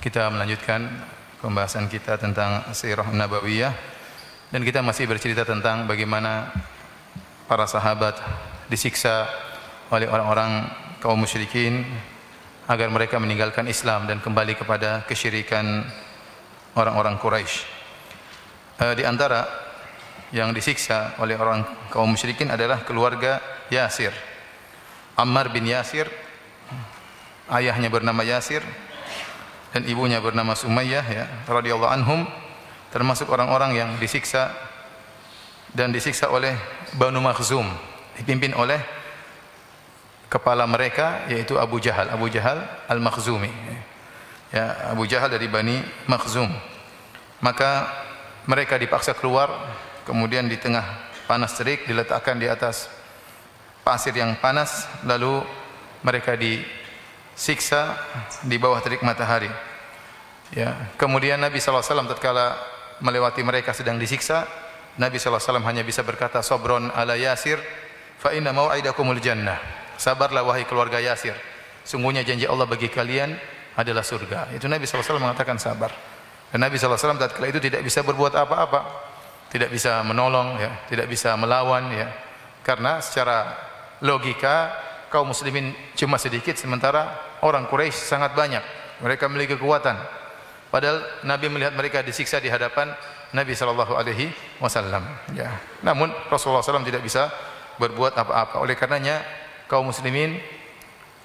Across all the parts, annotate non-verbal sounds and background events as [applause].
kita melanjutkan pembahasan kita tentang Sirah Nabawiyah dan kita masih bercerita tentang bagaimana para sahabat disiksa oleh orang-orang kaum musyrikin agar mereka meninggalkan Islam dan kembali kepada kesyirikan orang-orang Quraisy. E, di antara yang disiksa oleh orang kaum musyrikin adalah keluarga Yasir. Ammar bin Yasir, ayahnya bernama Yasir, dan ibunya bernama Sumayyah ya radhiyallahu anhum termasuk orang-orang yang disiksa dan disiksa oleh Banu Makhzum dipimpin oleh kepala mereka yaitu Abu Jahal Abu Jahal Al-Makhzumi ya Abu Jahal dari Bani Makhzum maka mereka dipaksa keluar kemudian di tengah panas terik diletakkan di atas pasir yang panas lalu mereka di siksa di bawah terik matahari. Ya, kemudian Nabi wasallam tatkala melewati mereka sedang disiksa, Nabi wasallam hanya bisa berkata sabron ala Yasir fa inna mau'idakumul jannah. Sabarlah wahai keluarga Yasir. Sungguhnya janji Allah bagi kalian adalah surga. Itu Nabi wasallam mengatakan sabar. Dan Nabi wasallam tatkala itu tidak bisa berbuat apa-apa. Tidak bisa menolong ya, tidak bisa melawan ya. Karena secara logika kaum muslimin cuma sedikit sementara orang Quraisy sangat banyak. Mereka memiliki kekuatan. Padahal Nabi melihat mereka disiksa di hadapan Nabi sallallahu alaihi wasallam. Ya. Namun Rasulullah SAW tidak bisa berbuat apa-apa. Oleh karenanya kaum muslimin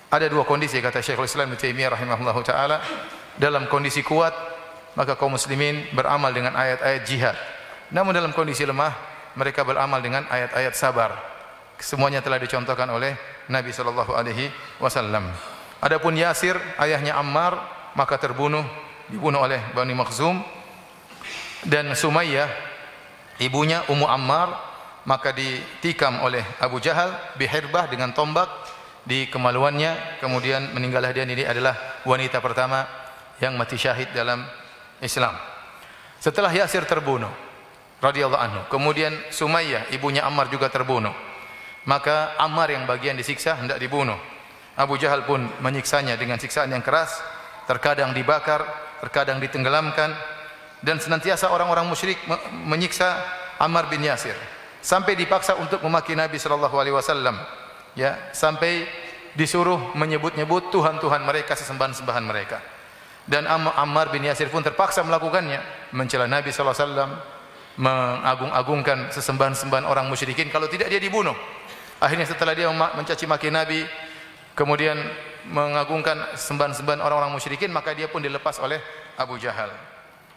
ada dua kondisi kata Syekhul Islam Ibnu Taimiyah rahimahullahu taala dalam kondisi kuat maka kaum muslimin beramal dengan ayat-ayat jihad. Namun dalam kondisi lemah mereka beramal dengan ayat-ayat sabar. Semuanya telah dicontohkan oleh Nabi sallallahu alaihi wasallam. Adapun Yasir, ayahnya Ammar, maka terbunuh, dibunuh oleh Bani Makhzum. Dan Sumayyah, ibunya Ummu Ammar, maka ditikam oleh Abu Jahal bihirbah dengan tombak di kemaluannya. Kemudian meninggallah dia ini adalah wanita pertama yang mati syahid dalam Islam. Setelah Yasir terbunuh, radhiyallahu anhu. Kemudian Sumayyah, ibunya Ammar juga terbunuh. Maka Ammar yang bagian disiksa hendak dibunuh. Abu Jahal pun menyiksanya dengan siksaan yang keras, terkadang dibakar, terkadang ditenggelamkan dan senantiasa orang-orang musyrik menyiksa Ammar bin Yasir. Sampai dipaksa untuk memaki Nabi sallallahu alaihi wasallam ya sampai disuruh menyebut-nyebut tuhan-tuhan mereka sesembahan-sembahan mereka. Dan Ammar bin Yasir pun terpaksa melakukannya mencela Nabi sallallahu alaihi wasallam mengagung-agungkan sesembahan-sembahan orang musyrikin. Kalau tidak dia dibunuh. Akhirnya setelah dia mencaci maki Nabi kemudian mengagungkan sembahan-sembahan orang-orang musyrikin maka dia pun dilepas oleh Abu Jahal.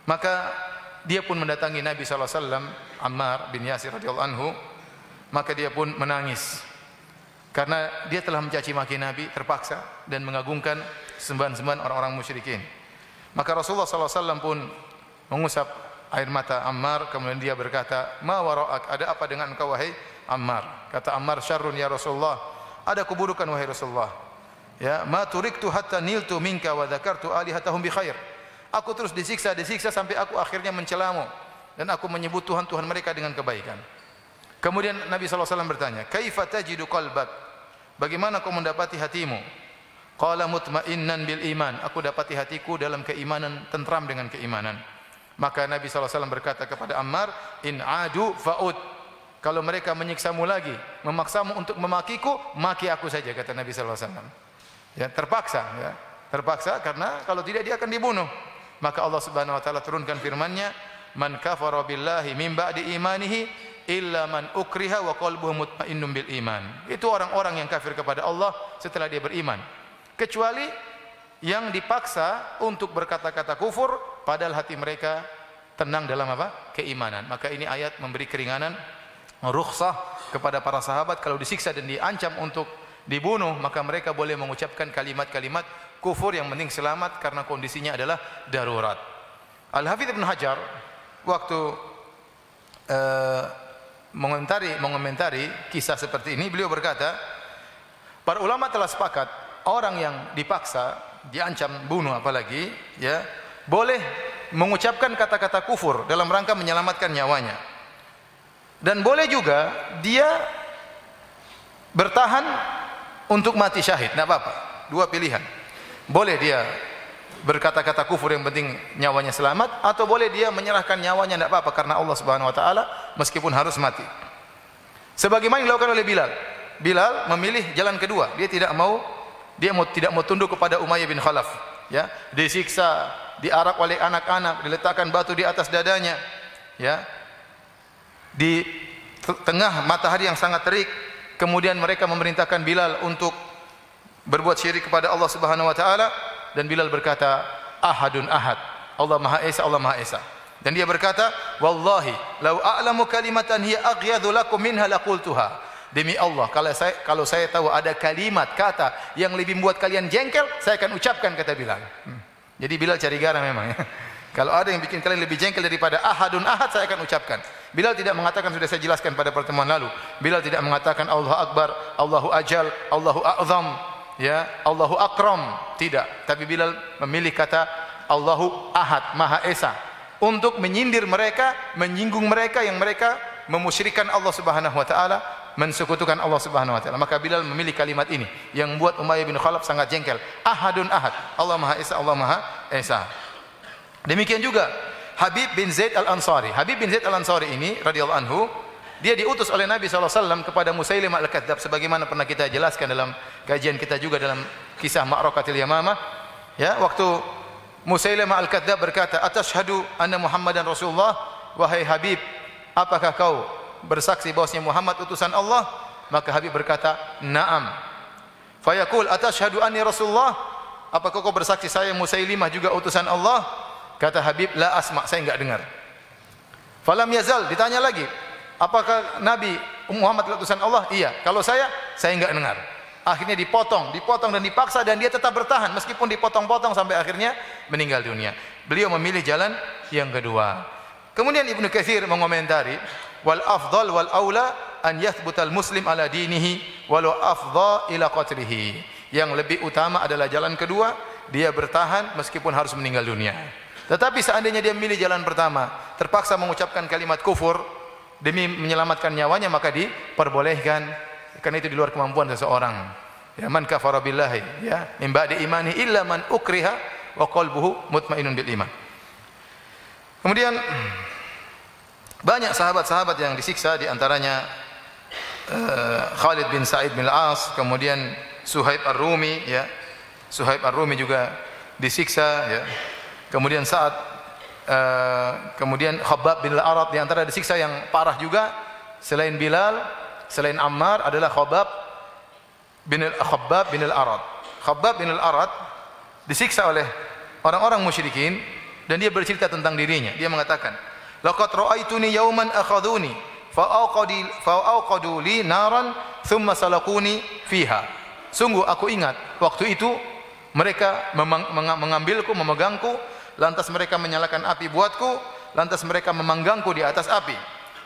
Maka dia pun mendatangi Nabi SAW Ammar bin Yasir radhiyallahu anhu. Maka dia pun menangis. Karena dia telah mencaci maki Nabi terpaksa dan mengagungkan sembahan-sembahan orang-orang musyrikin. Maka Rasulullah SAW pun mengusap air mata Ammar kemudian dia berkata ma wara'ak? Ada apa dengan engkau wahai Ammar? Kata Ammar syarrun ya Rasulullah. Ada keburukan wahai Rasulullah. Ya, ma turiktu hatta niltu minka wa dzakartu alihatahum bi khair. Aku terus disiksa, disiksa sampai aku akhirnya mencelamu dan aku menyebut Tuhan-Tuhan mereka dengan kebaikan. Kemudian Nabi SAW bertanya, "Kaifa tajidu qalbak?" Bagaimana kau mendapati hatimu? Qala mutmainnan bil iman. Aku dapati hatiku dalam keimanan, tentram dengan keimanan. Maka Nabi SAW berkata kepada Ammar, "In adu fa'ud." Kalau mereka menyiksamu lagi, memaksamu untuk memakiku, maki aku saja kata Nabi sallallahu alaihi wasallam. Ya, terpaksa ya. Terpaksa karena kalau tidak dia akan dibunuh. Maka Allah Subhanahu wa taala turunkan firman-Nya, "Man kafara billahi min ba'di imanihi illa man ukriha wa qalbuhu mutmainnun bil iman." Itu orang-orang yang kafir kepada Allah setelah dia beriman. Kecuali yang dipaksa untuk berkata-kata kufur padahal hati mereka tenang dalam apa? keimanan. Maka ini ayat memberi keringanan rukhsah kepada para sahabat kalau disiksa dan diancam untuk dibunuh maka mereka boleh mengucapkan kalimat-kalimat kufur yang penting selamat karena kondisinya adalah darurat. Al-Hafidz Ibn Hajar waktu uh, mengomentari mengomentari kisah seperti ini beliau berkata para ulama telah sepakat orang yang dipaksa diancam bunuh apalagi ya boleh mengucapkan kata-kata kufur dalam rangka menyelamatkan nyawanya. Dan boleh juga dia bertahan untuk mati syahid, tidak apa-apa. Dua pilihan. Boleh dia berkata-kata kufur yang penting nyawanya selamat atau boleh dia menyerahkan nyawanya tidak apa-apa karena Allah Subhanahu wa taala meskipun harus mati. Sebagaimana dilakukan oleh Bilal. Bilal memilih jalan kedua. Dia tidak mau dia mau tidak mau tunduk kepada Umayyah bin Khalaf, ya. Disiksa, diarak oleh anak-anak, diletakkan batu di atas dadanya, ya. Di tengah matahari yang sangat terik, kemudian mereka memerintahkan Bilal untuk berbuat syirik kepada Allah Subhanahu wa taala dan Bilal berkata, "Ahadun ahad." Allah Maha Esa, Allah Maha Esa. Dan dia berkata, "Wallahi, lau a'lamu kalimatan hiya aghyadhu lakum minha laqultuha." Demi Allah, kalau saya kalau saya tahu ada kalimat kata yang lebih membuat kalian jengkel, saya akan ucapkan kata Bilal. Hmm. Jadi Bilal cari garam memang. Ya. [laughs] Kalau ada yang bikin kalian lebih jengkel daripada ahadun ahad, saya akan ucapkan. Bilal tidak mengatakan sudah saya jelaskan pada pertemuan lalu. Bilal tidak mengatakan Allahu Akbar, Allahu Ajal, Allahu A'zam, ya, Allahu Akram. Tidak. Tapi Bilal memilih kata Allahu Ahad, Maha Esa untuk menyindir mereka, menyinggung mereka yang mereka memusyrikan Allah Subhanahu wa taala mensekutukan Allah Subhanahu wa taala. Maka Bilal memilih kalimat ini yang membuat Umayyah bin Khalaf sangat jengkel. Ahadun ahad. Allah Maha Esa, Allah Maha Esa. Demikian juga Habib bin Zaid Al-Ansari. Habib bin Zaid Al-Ansari ini radhiyallahu anhu dia diutus oleh Nabi SAW kepada Musailimah Al-Kadzab sebagaimana pernah kita jelaskan dalam kajian kita juga dalam kisah Ma'rakatil Yamamah. Ya, waktu Musailimah Al-Kadzab berkata, "Atashhadu anna Muhammadan Rasulullah?" Wahai Habib, apakah kau bersaksi bahwasanya Muhammad utusan Allah? Maka Habib berkata, "Na'am." Fayaqul, "Atashhadu anni Rasulullah?" Apakah kau bersaksi saya Musailimah juga utusan Allah? Kata Habib, "La asma', saya enggak dengar." Falam yazal, ditanya lagi, "Apakah Nabi Muhammad utusan Allah?" Iya. Kalau saya, saya enggak dengar. Akhirnya dipotong, dipotong dan dipaksa dan dia tetap bertahan meskipun dipotong-potong sampai akhirnya meninggal dunia. Beliau memilih jalan yang kedua. Kemudian Ibnu Katsir mengomentari, wal afdal wal aula an yathbutal muslim ala dinihi walau afdha ila qatlihi yang lebih utama adalah jalan kedua dia bertahan meskipun harus meninggal dunia tetapi seandainya dia memilih jalan pertama terpaksa mengucapkan kalimat kufur demi menyelamatkan nyawanya maka diperbolehkan karena itu di luar kemampuan seseorang ya man kafara billahi ya min ba'di imani illa man ukriha wa qalbuhu mutmainnun bil iman kemudian banyak sahabat-sahabat yang disiksa di antaranya uh, Khalid bin Sa'id bin Al-As, kemudian Suhaib Ar-Rumi ya. Suhaib Ar-Rumi juga disiksa ya. Kemudian saat uh, kemudian Khabbab bin Al-Arad di antara disiksa yang parah juga selain Bilal, selain Ammar adalah Khabbab bin Al-Khabbab bin Al-Arad. Khabbab bin Al-Arad disiksa oleh orang-orang musyrikin dan dia bercerita tentang dirinya. Dia mengatakan, laqad ra'aituni yawman akhaduni fa'aqadi fa'aqadu li naran thumma salakuni fiha sungguh aku ingat waktu itu mereka mengambilku memegangku lantas mereka menyalakan api buatku lantas mereka memanggangku di atas api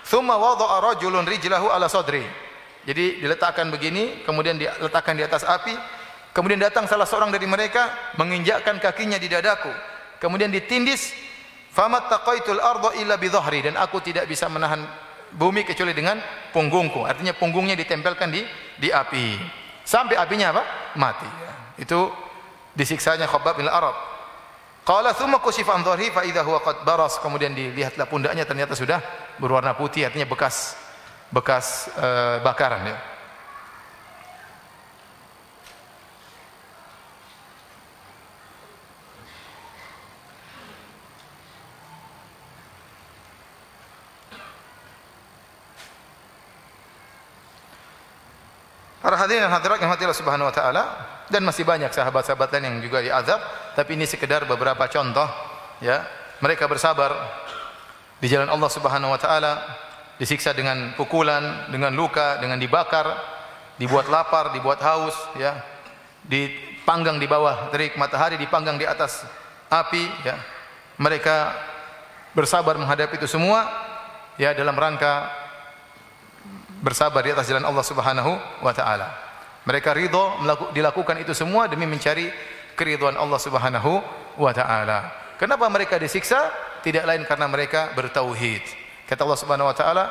thumma wada'a rajulun rijlahu ala sadri jadi diletakkan begini kemudian diletakkan di atas api kemudian datang salah seorang dari mereka menginjakkan kakinya di dadaku kemudian ditindis Famat taqaitul arda illa dan aku tidak bisa menahan bumi kecuali dengan punggungku. Artinya punggungnya ditempelkan di di api. Sampai apinya apa? Mati. Itu disiksanya Khabbab bin Arab. Qala thumma kushifa an dhahri fa idza huwa qad baras. Kemudian dilihatlah pundaknya ternyata sudah berwarna putih artinya bekas bekas uh, bakaran ya. Para hadirin dan hadirat yang Allah Subhanahu wa taala dan masih banyak sahabat-sahabat lain yang juga diazab, tapi ini sekedar beberapa contoh ya. Mereka bersabar di jalan Allah Subhanahu wa taala, disiksa dengan pukulan, dengan luka, dengan dibakar, dibuat lapar, dibuat haus ya. Dipanggang di bawah terik matahari, dipanggang di atas api ya. Mereka bersabar menghadapi itu semua ya dalam rangka bersabar di atas jalan Allah Subhanahu wa taala. Mereka ridho dilakukan itu semua demi mencari keridhaan Allah Subhanahu wa taala. Kenapa mereka disiksa? Tidak lain karena mereka bertauhid. Kata Allah Subhanahu wa taala,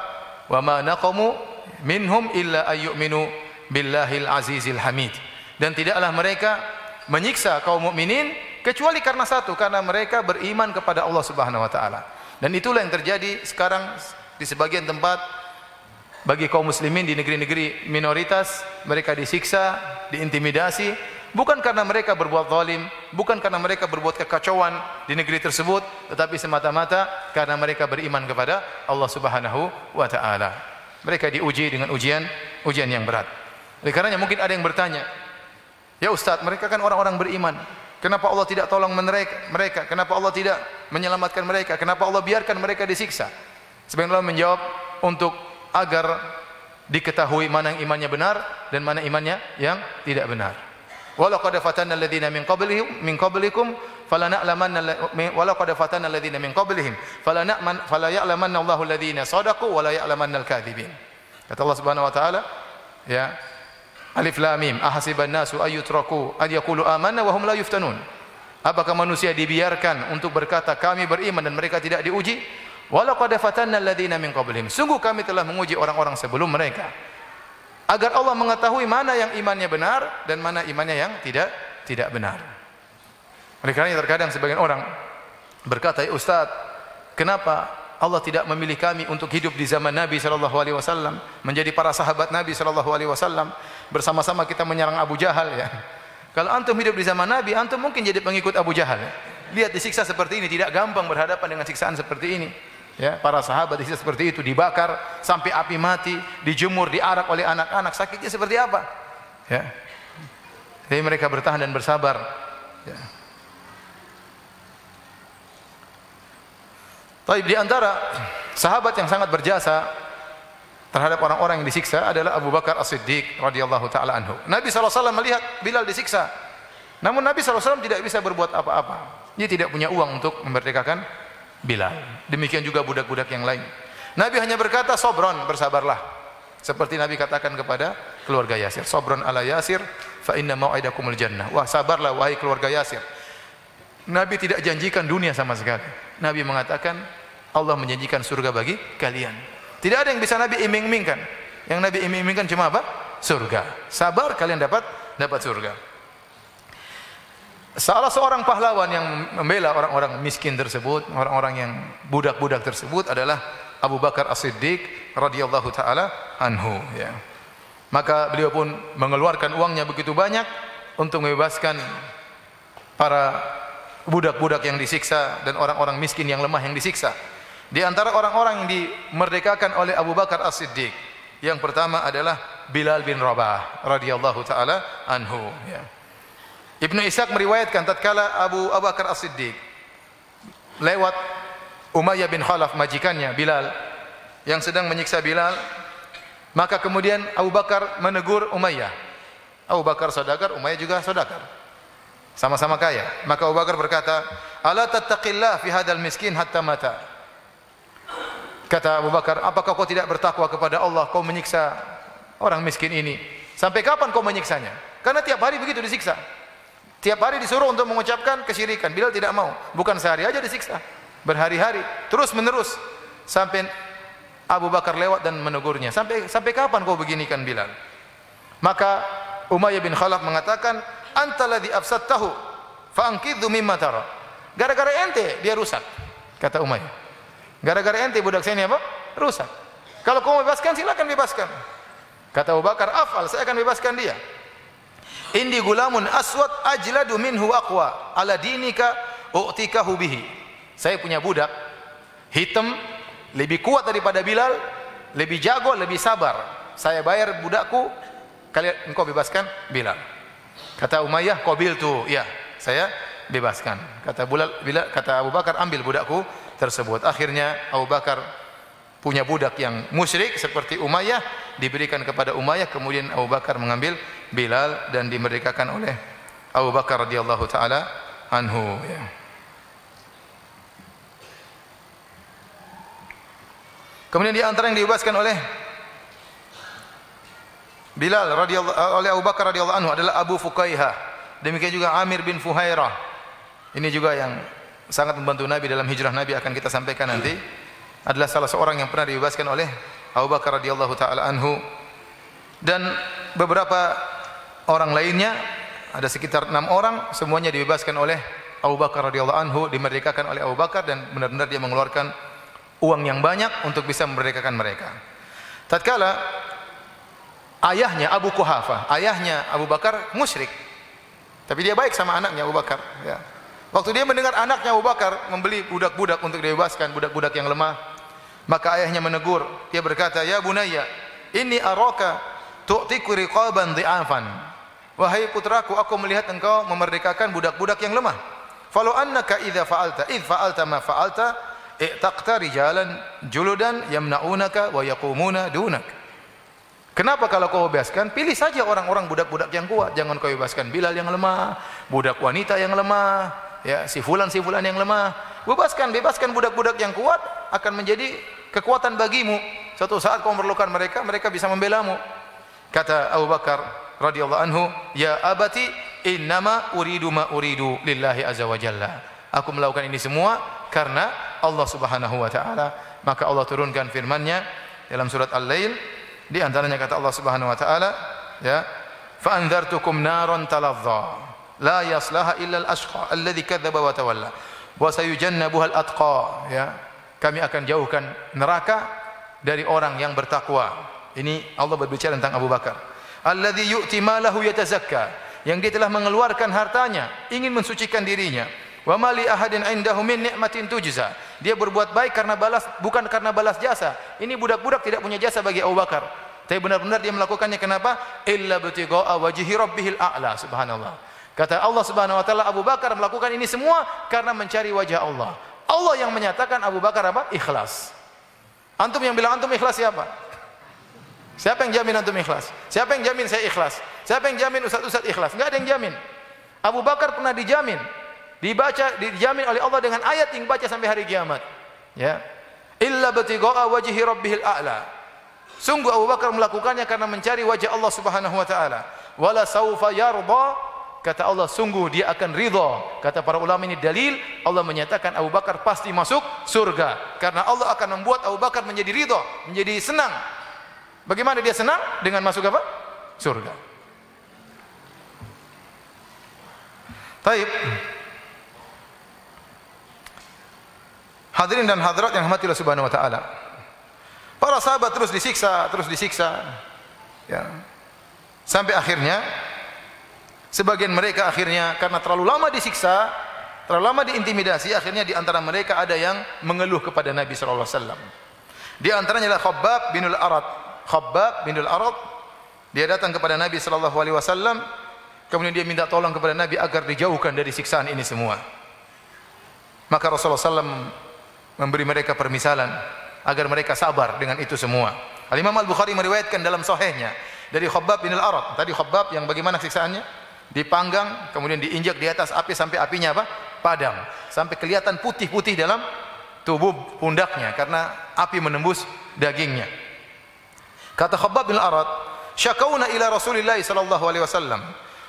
"Wa ma naqamu minhum illa ayyuminu billahil azizil hamid." Dan tidaklah mereka menyiksa kaum mukminin kecuali karena satu karena mereka beriman kepada Allah Subhanahu wa taala. Dan itulah yang terjadi sekarang di sebagian tempat bagi kaum muslimin di negeri-negeri minoritas mereka disiksa, diintimidasi bukan karena mereka berbuat zalim, bukan karena mereka berbuat kekacauan di negeri tersebut, tetapi semata-mata karena mereka beriman kepada Allah Subhanahu wa taala. Mereka diuji dengan ujian ujian yang berat. Oleh karenanya mungkin ada yang bertanya, "Ya Ustaz, mereka kan orang-orang beriman. Kenapa Allah tidak tolong mereka? Kenapa Allah tidak menyelamatkan mereka? Kenapa Allah biarkan mereka disiksa? Allah menjawab untuk agar diketahui mana yang imannya benar dan mana imannya yang tidak benar. Walau qad fatanna alladziina min qablihim min qablikum falana'lamanna walau qad fatanna alladziina min qablihim falana'man fala ya'lamanna Allahu alladziina shadaqu wa la ya'lamanna al-kadzibin. Kata Allah Subhanahu wa taala, ya, Alif Lam Mim. Ahasiban nasu ayyutraku an yaqulu amanna wa hum la yuftanun. Apakah manusia dibiarkan untuk berkata kami beriman dan mereka tidak diuji? Walau qad fatanna alladziina min qablihim. Sungguh kami telah menguji orang-orang sebelum mereka. Agar Allah mengetahui mana yang imannya benar dan mana imannya yang tidak tidak benar. Oleh karena terkadang sebagian orang berkata, "Ya Ustaz, kenapa Allah tidak memilih kami untuk hidup di zaman Nabi sallallahu alaihi wasallam, menjadi para sahabat Nabi sallallahu alaihi wasallam, bersama-sama kita menyerang Abu Jahal ya. Kalau antum hidup di zaman Nabi, antum mungkin jadi pengikut Abu Jahal. Lihat disiksa seperti ini, tidak gampang berhadapan dengan siksaan seperti ini. Ya, para sahabat disiksa seperti itu, dibakar sampai api mati, dijemur, diarak oleh anak-anak. Sakitnya seperti apa? Ya. Jadi mereka bertahan dan bersabar. Ya. Tapi di antara sahabat yang sangat berjasa terhadap orang-orang yang disiksa adalah Abu Bakar As-Siddiq radhiyallahu taala anhu. Nabi SAW melihat Bilal disiksa. Namun Nabi SAW tidak bisa berbuat apa-apa. Dia tidak punya uang untuk memerdekakan Bilal. Demikian juga budak-budak yang lain. Nabi hanya berkata, "Sobron, bersabarlah." Seperti Nabi katakan kepada keluarga Yasir, "Sobron ala Yasir, fa inna mau'idakumul jannah." Wah, sabarlah wahai keluarga Yasir. Nabi tidak janjikan dunia sama sekali. Nabi mengatakan, Allah menjanjikan surga bagi kalian. Tidak ada yang bisa Nabi iming-imingkan. Yang Nabi iming-imingkan cuma apa? Surga. Sabar kalian dapat dapat surga. Salah seorang pahlawan yang membela orang-orang miskin tersebut, orang-orang yang budak-budak tersebut adalah Abu Bakar As-Siddiq radhiyallahu taala anhu ya. Maka beliau pun mengeluarkan uangnya begitu banyak untuk membebaskan para budak-budak yang disiksa dan orang-orang miskin yang lemah yang disiksa. Di antara orang-orang yang dimerdekakan oleh Abu Bakar As-Siddiq, yang pertama adalah Bilal bin Rabah radhiyallahu taala anhu ya. Ibnu Ishaq meriwayatkan tatkala Abu Abu Bakar As-Siddiq lewat Umayyah bin Khalaf majikannya Bilal yang sedang menyiksa Bilal, maka kemudian Abu Bakar menegur Umayyah. Abu Bakar saudagar, Umayyah juga saudagar. Sama-sama kaya. Maka Abu Bakar berkata, "Ala tattaqillah fi hadzal miskin hatta mata?" Kata Abu Bakar, apakah kau tidak bertakwa kepada Allah, kau menyiksa orang miskin ini? Sampai kapan kau menyiksanya? Karena tiap hari begitu disiksa. Tiap hari disuruh untuk mengucapkan kesyirikan. Bilal tidak mau. Bukan sehari aja disiksa. Berhari-hari. Terus menerus. Sampai Abu Bakar lewat dan menegurnya. Sampai sampai kapan kau beginikan Bilal? Maka Umayyah bin Khalaf mengatakan, "Anta ladzi afsadtahu fa anqidhu mimma tara." Gara-gara ente dia rusak, kata Umayyah. Gara-gara ente budak saya ini apa? Rusak. Kalau kau bebaskan silakan bebaskan. Kata Abu Bakar, "Afal, saya akan bebaskan dia." Indi gulamun aswad ajladu minhu aqwa ala dinika u'tikahu bihi. Saya punya budak hitam lebih kuat daripada Bilal, lebih jago, lebih sabar. Saya bayar budakku, kalian engkau bebaskan Bilal. Kata Umayyah, "Qabil tu." Ya, saya bebaskan. Kata Bilal, Bilal kata Abu Bakar, "Ambil budakku." tersebut. Akhirnya Abu Bakar punya budak yang musyrik seperti Umayyah diberikan kepada Umayyah kemudian Abu Bakar mengambil Bilal dan dimerdekakan oleh Abu Bakar radhiyallahu taala anhu ya. Kemudian di antara yang dibebaskan oleh Bilal radhiyallahu oleh Abu Bakar radhiyallahu anhu adalah Abu Fukaihah. Demikian juga Amir bin Fuhairah. Ini juga yang sangat membantu Nabi dalam hijrah Nabi akan kita sampaikan nanti adalah salah seorang yang pernah dibebaskan oleh Abu Bakar radhiyallahu taala anhu dan beberapa orang lainnya ada sekitar enam orang semuanya dibebaskan oleh Abu Bakar radhiyallahu anhu dimerdekakan oleh Abu Bakar dan benar-benar dia mengeluarkan uang yang banyak untuk bisa memerdekakan mereka. Tatkala ayahnya Abu Kuhafa, ayahnya Abu Bakar musyrik. Tapi dia baik sama anaknya Abu Bakar, ya. Waktu dia mendengar anaknya Abu Bakar membeli budak-budak untuk dibebaskan, budak-budak yang lemah, maka ayahnya menegur. Dia berkata, "Ya bunayya, inni araka tu'tiku riqaban dhi'afan." Wahai putraku, aku melihat engkau memerdekakan budak-budak yang lemah. Falau annaka idza fa'alta, id fa'alta ma fa'alta, i'taqta rijalan juludan yamna'unaka wa yaqumuna dunak. Kenapa kalau kau bebaskan? Pilih saja orang-orang budak-budak yang kuat. Jangan kau bebaskan Bilal yang lemah, budak wanita yang lemah, ya si fulan si fulan yang lemah bebaskan bebaskan budak-budak yang kuat akan menjadi kekuatan bagimu suatu saat kau memerlukan mereka mereka bisa membelamu kata Abu Bakar radhiyallahu anhu ya abati innama uridu ma uridu lillahi azza wa jalla. Aku melakukan ini semua karena Allah Subhanahu wa taala. Maka Allah turunkan firman-Nya dalam surat Al-Lail. Di antaranya kata Allah Subhanahu wa taala ya fa anzartukum naran taladha la yaslaha illa al-ashqa alladhi kadzdzaba wa tawalla wa sayujannabuha al-atqa. Ya kami akan jauhkan neraka dari orang yang bertakwa. Ini Allah berbicara tentang Abu Bakar alladhi yu'ti malahu yatazakka yang dia telah mengeluarkan hartanya ingin mensucikan dirinya wa mali ahadin indahu min ni'matin tujza dia berbuat baik karena balas bukan karena balas jasa ini budak-budak tidak punya jasa bagi Abu Bakar tapi benar-benar dia melakukannya kenapa illa butiqa'a wajhi rabbihil a'la subhanallah Kata Allah Subhanahu wa taala Abu Bakar melakukan ini semua karena mencari wajah Allah. Allah yang menyatakan Abu Bakar apa? Ikhlas. Antum yang bilang antum ikhlas siapa? Siapa yang jamin antum ikhlas? Siapa yang jamin saya ikhlas? Siapa yang jamin ustaz-ustaz ikhlas? Enggak ada yang jamin. Abu Bakar pernah dijamin. Dibaca dijamin oleh Allah dengan ayat yang baca sampai hari kiamat. Ya. Illa batigha'a wajhi rabbihil a'la. Sungguh Abu Bakar melakukannya karena mencari wajah Allah Subhanahu wa taala. Wala saufa yarda Kata Allah, sungguh dia akan ridha. Kata para ulama ini dalil, Allah menyatakan Abu Bakar pasti masuk surga. Karena Allah akan membuat Abu Bakar menjadi ridha, menjadi senang. Bagaimana dia senang? Dengan masuk apa? Surga. Taib. Hadirin dan hadirat yang rahmatillah subhanahu wa ta'ala. Para sahabat terus disiksa, terus disiksa. Ya. Sampai akhirnya Sebagian mereka akhirnya karena terlalu lama disiksa, terlalu lama diintimidasi, akhirnya di antara mereka ada yang mengeluh kepada Nabi sallallahu alaihi wasallam. Di antaranya adalah Khabbab bin Al-Arad. Khabbab bin Al-Arad dia datang kepada Nabi sallallahu alaihi wasallam, kemudian dia minta tolong kepada Nabi agar dijauhkan dari siksaan ini semua. Maka Rasulullah SAW memberi mereka permisalan agar mereka sabar dengan itu semua. Al-Imam Al-Bukhari meriwayatkan dalam sahihnya dari Khabbab bin Al-Arad. Tadi Khabbab yang bagaimana siksaannya? dipanggang kemudian diinjak di atas api sampai apinya apa padam sampai kelihatan putih-putih dalam tubuh pundaknya karena api menembus dagingnya kata Khabbab bin Arad syakauna ila Rasulillah sallallahu alaihi wasallam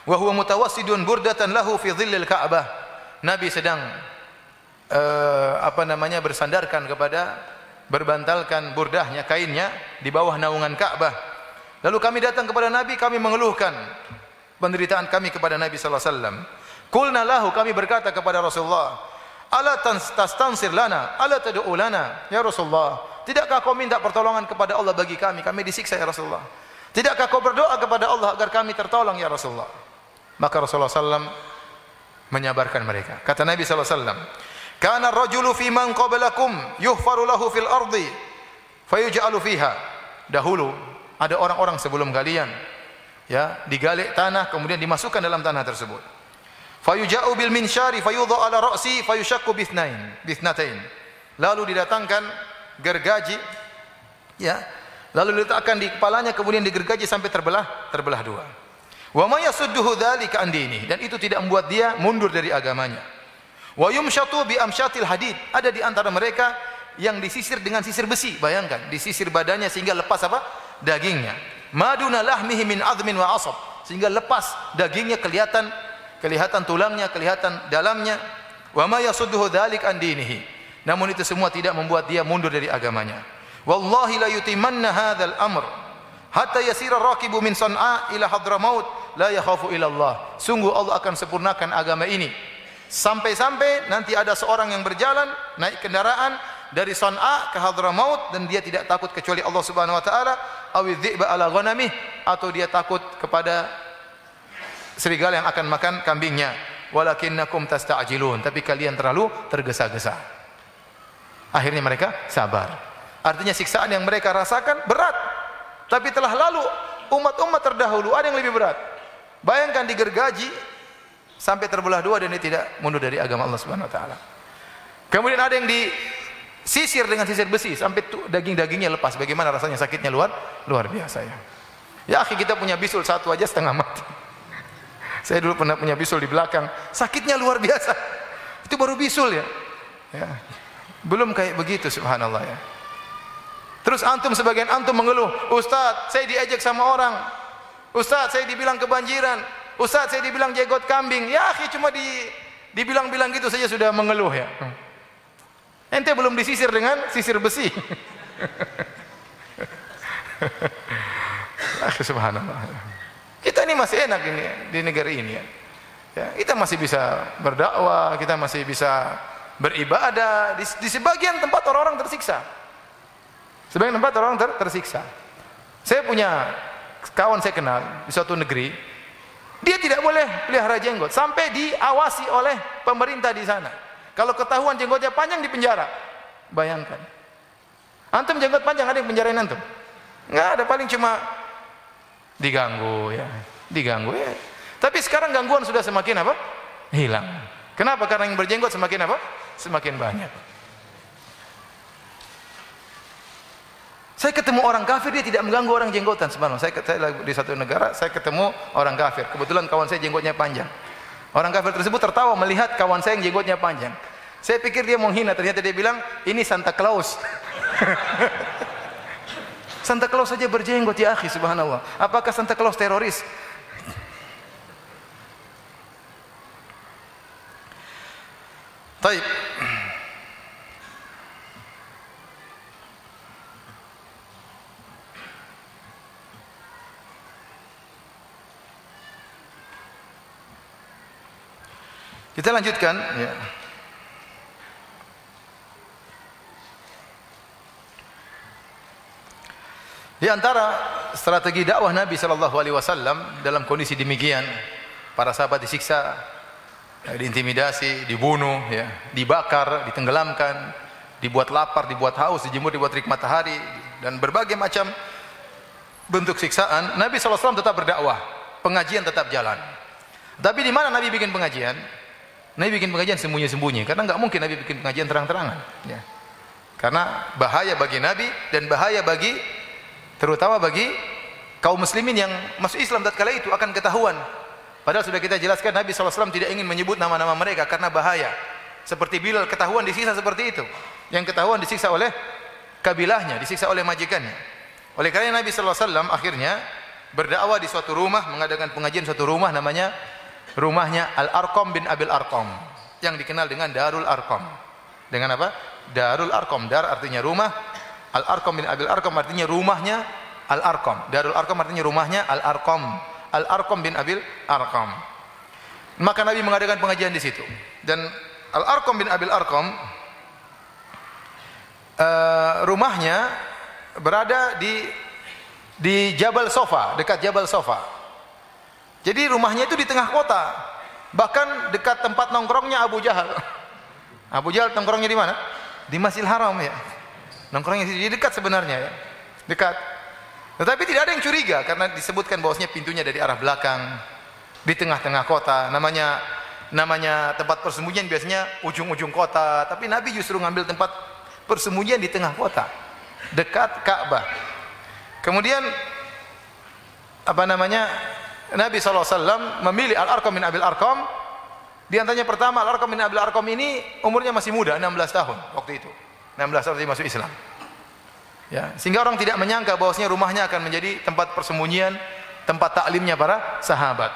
wa huwa mutawassidun burdatan lahu fi dhillil Ka'bah Nabi sedang uh, apa namanya bersandarkan kepada berbantalkan burdahnya kainnya di bawah naungan Ka'bah lalu kami datang kepada Nabi kami mengeluhkan penderitaan kami kepada Nabi sallallahu alaihi wasallam. Qulna lahu kami berkata kepada Rasulullah, "Ala tastansir lana, ala tad'u lana?" Ya Rasulullah, tidakkah kau minta pertolongan kepada Allah bagi kami? Kami disiksa ya Rasulullah. Tidakkah kau berdoa kepada Allah agar kami tertolong ya Rasulullah? Maka Rasulullah sallam menyabarkan mereka. Kata Nabi sallallahu alaihi wasallam, "Kana ar-rajulu fi man qablakum yuhfaru lahu fil ardi fayuj'alu fiha." Dahulu ada orang-orang sebelum kalian ya digali tanah kemudian dimasukkan dalam tanah tersebut fayuja'u bil minsyari fayudha ala ra'si fayushakku bithnain bithnatain lalu didatangkan gergaji ya. Lalu diletakkan di kepalanya kemudian digergaji sampai terbelah terbelah dua. Wa may yasudduhu dzalika an dini. Dan itu tidak membuat dia mundur dari agamanya. Wa yumshatu bi amsyatil hadid. Ada di antara mereka yang disisir dengan sisir besi bayangkan. Disisir badannya sehingga lepas apa? Dagingnya. Maduna lahmihi min azmin wa asab. Sehingga lepas dagingnya kelihatan kelihatan tulangnya kelihatan dalamnya. Wa ma yasudduhu dzalik an dinihi. Namun itu semua tidak membuat dia mundur dari agamanya. Wallahi la yutimanna hadzal amr. Hatta yasira raqibu min san'a ila hadramaut la yakhafu ila Allah. Sungguh Allah akan sempurnakan agama ini. Sampai-sampai nanti ada seorang yang berjalan naik kendaraan dari Son'a ke Hadramaut dan dia tidak takut kecuali Allah Subhanahu wa taala awi dhi'ba ala ghanamih atau dia takut kepada serigala yang akan makan kambingnya walakinnakum tasta'jilun tapi kalian terlalu tergesa-gesa akhirnya mereka sabar artinya siksaan yang mereka rasakan berat tapi telah lalu umat-umat terdahulu ada yang lebih berat bayangkan digergaji sampai terbelah dua dan dia tidak mundur dari agama Allah Subhanahu wa taala. Kemudian ada yang disisir dengan sisir besi sampai daging-dagingnya lepas. Bagaimana rasanya sakitnya luar luar biasa ya. Ya akhi kita punya bisul satu aja setengah mati. Saya dulu pernah punya bisul di belakang, sakitnya luar biasa. Itu baru bisul ya. ya. Belum kayak begitu subhanallah ya. Terus antum sebagian antum mengeluh, "Ustaz, saya diajak sama orang. Ustaz, saya dibilang kebanjiran. Ustaz saya dibilang jenggot kambing. Ya akhi cuma di dibilang-bilang gitu saja sudah mengeluh ya. Ente belum disisir dengan sisir besi. [laughs] Subhanallah. Kita ini masih enak ini di negara ini ya. ya. Kita masih bisa berdakwah, kita masih bisa beribadah di, di sebagian tempat orang-orang tersiksa. Sebagian tempat orang ter, tersiksa. Saya punya kawan saya kenal di suatu negeri, dia tidak boleh pelihara jenggot sampai diawasi oleh pemerintah di sana. Kalau ketahuan jenggotnya panjang di penjara. Bayangkan. Antum jenggot panjang ada yang penjarain antum? Enggak ada, paling cuma diganggu ya. Diganggu ya. Tapi sekarang gangguan sudah semakin apa? Hilang. Kenapa? Karena yang berjenggot semakin apa? Semakin banyak. Saya ketemu orang kafir dia tidak mengganggu orang jenggotan subhanallah. Saya, saya di satu negara saya ketemu orang kafir. Kebetulan kawan saya jenggotnya panjang. Orang kafir tersebut tertawa melihat kawan saya yang jenggotnya panjang. Saya pikir dia menghina, ternyata dia bilang, "Ini Santa Claus." [laughs] Santa Claus saja berjenggot ya akhi subhanallah. Apakah Santa Claus teroris? Baik. Kita lanjutkan ya. Di antara strategi dakwah Nabi sallallahu alaihi wasallam dalam kondisi demikian, para sahabat disiksa, diintimidasi, dibunuh, ya, dibakar, ditenggelamkan, dibuat lapar, dibuat haus, dijemur, dibuat terik matahari dan berbagai macam bentuk siksaan, Nabi SAW tetap berdakwah, pengajian tetap jalan. Tapi di mana Nabi bikin pengajian? Nabi bikin pengajian sembunyi-sembunyi karena nggak mungkin Nabi bikin pengajian terang-terangan. Ya. Karena bahaya bagi Nabi dan bahaya bagi terutama bagi kaum muslimin yang masuk Islam tatkala itu akan ketahuan. Padahal sudah kita jelaskan Nabi SAW tidak ingin menyebut nama-nama mereka karena bahaya. Seperti Bilal ketahuan disiksa seperti itu. Yang ketahuan disiksa oleh kabilahnya, disiksa oleh majikannya. Oleh karena Nabi SAW akhirnya berdakwah di suatu rumah, mengadakan pengajian suatu rumah namanya rumahnya Al-Arqam bin Abil Arqam yang dikenal dengan Darul Arqam. Dengan apa? Darul Arqam. Dar artinya rumah. Al-Arqam bin Abil Arqam artinya rumahnya Al-Arqam. Darul Arqam artinya rumahnya Al-Arqam. Al-Arqam bin Abil Arqam. Maka Nabi mengadakan pengajian di situ. Dan Al-Arqam bin Abil Arqam uh, rumahnya berada di di Jabal Sofa, dekat Jabal Sofa. Jadi rumahnya itu di tengah kota. Bahkan dekat tempat nongkrongnya Abu Jahal. Abu Jahal nongkrongnya di mana? Di Masjidil Haram ya. Nongkrongnya di dekat sebenarnya ya. Dekat. Tetapi tidak ada yang curiga karena disebutkan bahwasanya pintunya dari arah belakang di tengah-tengah kota. Namanya namanya tempat persembunyian biasanya ujung-ujung kota, tapi Nabi justru ngambil tempat persembunyian di tengah kota, dekat Ka'bah. Kemudian apa namanya? Nabi SAW memilih Al-Arqam bin Abil Arqam di antaranya pertama Al-Arqam bin Abil Arqam ini umurnya masih muda 16 tahun waktu itu 16 tahun dia masuk Islam. Ya, sehingga orang tidak menyangka bahwasanya rumahnya akan menjadi tempat persembunyian tempat taklimnya para sahabat.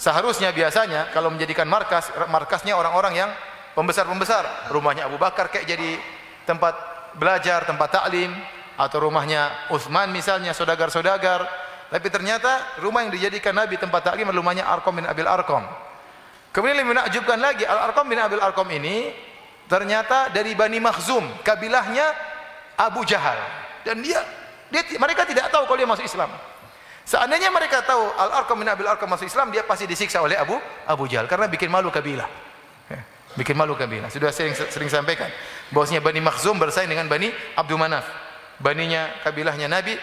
Seharusnya biasanya kalau menjadikan markas markasnya orang-orang yang pembesar-pembesar. Rumahnya Abu Bakar kayak jadi tempat belajar tempat taklim atau rumahnya Utsman misalnya saudagar-saudagar. Tapi ternyata rumah yang dijadikan Nabi tempat taklim rumahnya Arqam bin Abil Arqam. Kemudian lebih menakjubkan lagi, Al-Arqam bin Abil Arqam ini ternyata dari Bani Makhzum, kabilahnya Abu Jahal. Dan dia, dia mereka tidak tahu kalau dia masuk Islam. Seandainya mereka tahu Al-Arqam bin Abil Arqam masuk Islam, dia pasti disiksa oleh Abu Abu Jahal karena bikin malu kabilah. Ya, bikin malu kabilah. Sudah sering sering sampaikan bahwasanya Bani Makhzum bersaing dengan Bani Abdul Manaf. Baninya kabilahnya Nabi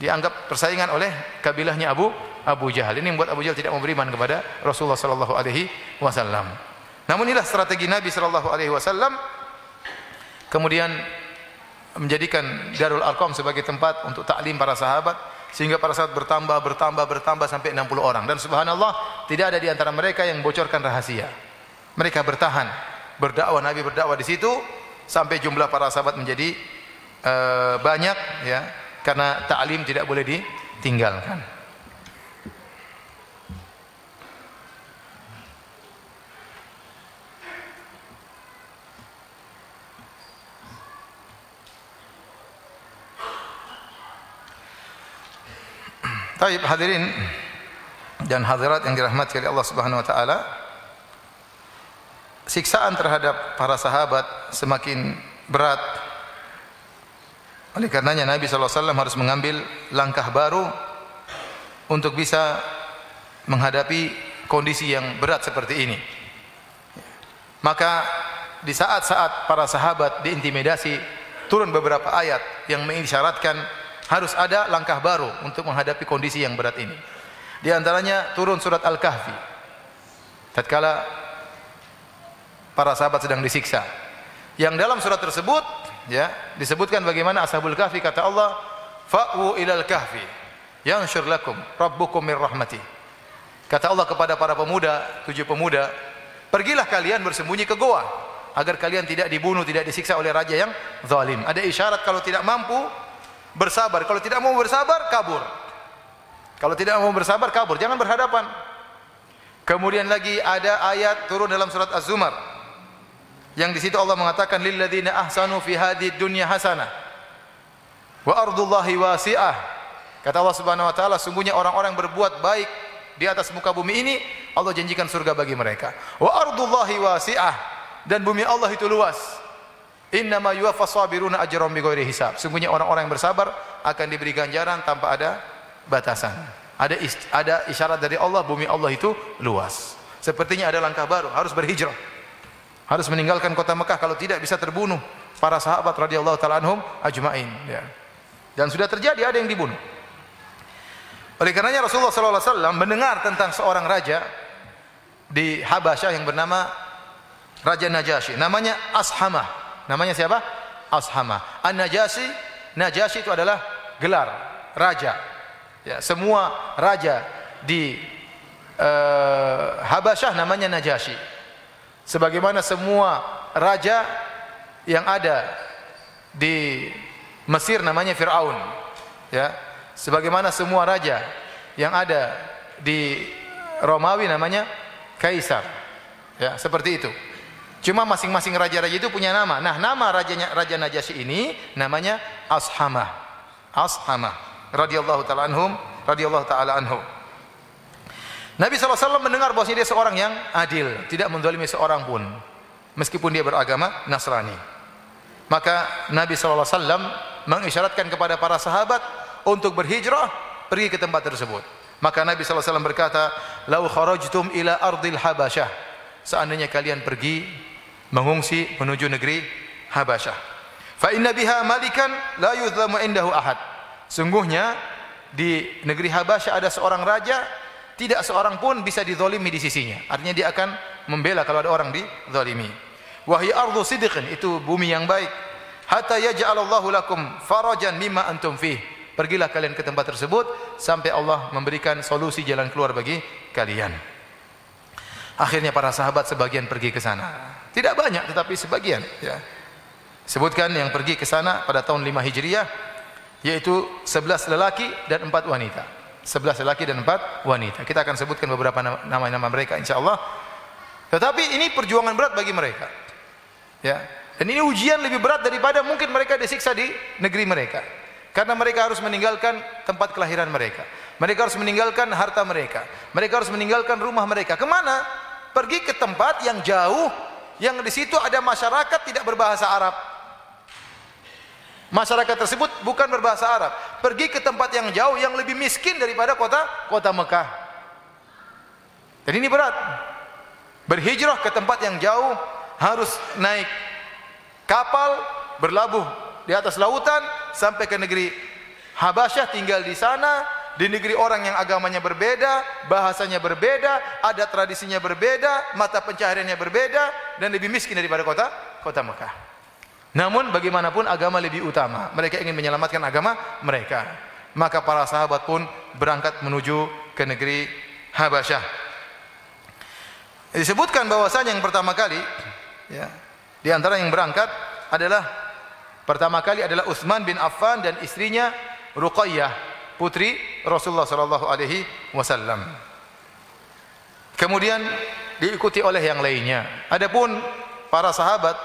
dianggap persaingan oleh kabilahnya Abu Abu Jahal. Ini membuat Abu Jahal tidak mau beriman kepada Rasulullah sallallahu alaihi wasallam. Namun inilah strategi Nabi sallallahu alaihi wasallam kemudian menjadikan Darul Arqam sebagai tempat untuk taklim para sahabat sehingga para sahabat bertambah bertambah bertambah sampai 60 orang dan subhanallah tidak ada di antara mereka yang bocorkan rahasia. Mereka bertahan berdakwah Nabi berdakwah di situ sampai jumlah para sahabat menjadi uh, banyak ya karena taklim tidak boleh ditinggalkan. Taib hadirin dan hadirat yang dirahmati oleh Allah Subhanahu wa taala. Siksaan terhadap para sahabat semakin berat. Oleh karenanya Nabi sallallahu alaihi wasallam harus mengambil langkah baru untuk bisa menghadapi kondisi yang berat seperti ini. Maka di saat-saat para sahabat diintimidasi turun beberapa ayat yang mengisyaratkan harus ada langkah baru untuk menghadapi kondisi yang berat ini. Di antaranya turun surat Al-Kahfi. Tatkala para sahabat sedang disiksa. Yang dalam surat tersebut ya disebutkan bagaimana Ashabul Kahfi kata Allah, "Fa'u ilal kahfi yanshur lakum rabbukum mir rahmati." Kata Allah kepada para pemuda, tujuh pemuda, "Pergilah kalian bersembunyi ke goa agar kalian tidak dibunuh, tidak disiksa oleh raja yang zalim." Ada isyarat kalau tidak mampu bersabar. Kalau tidak mau bersabar, kabur. Kalau tidak mau bersabar, kabur. Jangan berhadapan. Kemudian lagi ada ayat turun dalam surat Az-Zumar. Yang di situ Allah mengatakan lilladzina ahsanu fi hadhihi dunya hasanah wa ardullahi wasi'ah. Kata Allah Subhanahu wa taala, sungguhnya orang-orang berbuat baik di atas muka bumi ini, Allah janjikan surga bagi mereka. Wa ardullahi wasi'ah dan bumi Allah itu luas. Innama yuwaffas sabiruna ajrahum bighairi hisab. Sungguhnya orang-orang yang bersabar akan diberi ganjaran tanpa ada batasan. Ada ada isyarat dari Allah bumi Allah itu luas. Sepertinya ada langkah baru, harus berhijrah. Harus meninggalkan kota Mekah kalau tidak bisa terbunuh para sahabat radhiyallahu taala anhum ajmain ya. Dan sudah terjadi ada yang dibunuh. Oleh karenanya Rasulullah sallallahu alaihi wasallam mendengar tentang seorang raja di Habasyah yang bernama Raja Najasyi, namanya Ashamah. Namanya siapa? Ashama. An-Najasyi, Najasyi itu adalah gelar raja. Ya, semua raja di uh, Habasyah namanya Najasyi. Sebagaimana semua raja yang ada di Mesir namanya Firaun. Ya. Sebagaimana semua raja yang ada di Romawi namanya Kaisar. Ya, seperti itu. Cuma masing-masing raja-raja itu punya nama. Nah, nama rajanya Raja Najasyi ini namanya Ashamah. Ashamah radhiyallahu taala anhum, radhiyallahu taala anhu. Nabi SAW mendengar bahwa dia seorang yang adil, tidak mendolimi seorang pun, meskipun dia beragama Nasrani. Maka Nabi SAW mengisyaratkan kepada para sahabat untuk berhijrah pergi ke tempat tersebut. Maka Nabi SAW berkata, "Lau kharajtum ila ardil habasyah." Seandainya kalian pergi mengungsi menuju negeri Habasyah. Fa inna biha malikan la yuzlamu indahu ahad. Sungguhnya di negeri Habasyah ada seorang raja tidak seorang pun bisa dizalimi di sisinya. Artinya dia akan membela kalau ada orang dizalimi. Wahyi ardu sidqin itu bumi yang baik. Hatta yaj'alallahu lakum farajan mimma antum fih. Pergilah kalian ke tempat tersebut sampai Allah memberikan solusi jalan keluar bagi kalian. Akhirnya para sahabat sebagian pergi ke sana. Tidak banyak tetapi sebagian ya. Sebutkan yang pergi ke sana pada tahun 5 Hijriah yaitu 11 lelaki dan 4 wanita. 11 lelaki dan 4 wanita. Kita akan sebutkan beberapa nama-nama mereka insyaallah. Tetapi ini perjuangan berat bagi mereka. Ya. Dan ini ujian lebih berat daripada mungkin mereka disiksa di negeri mereka. Karena mereka harus meninggalkan tempat kelahiran mereka. Mereka harus meninggalkan harta mereka. Mereka harus meninggalkan rumah mereka. Ke mana? Pergi ke tempat yang jauh, yang di situ ada masyarakat tidak berbahasa Arab. Masyarakat tersebut bukan berbahasa Arab. Pergi ke tempat yang jauh, yang lebih miskin daripada kota kota Mekah. Dan ini berat. Berhijrah ke tempat yang jauh harus naik kapal berlabuh di atas lautan sampai ke negeri Habasyah tinggal di sana di negeri orang yang agamanya berbeda, bahasanya berbeda, ada tradisinya berbeda, mata pencahariannya berbeda dan lebih miskin daripada kota kota Mekah. Namun bagaimanapun agama lebih utama. Mereka ingin menyelamatkan agama mereka. Maka para sahabat pun berangkat menuju ke negeri Habasyah. Disebutkan bahwasanya yang pertama kali ya, di antara yang berangkat adalah pertama kali adalah Utsman bin Affan dan istrinya Ruqayyah putri Rasulullah sallallahu alaihi wasallam. Kemudian diikuti oleh yang lainnya. Adapun para sahabat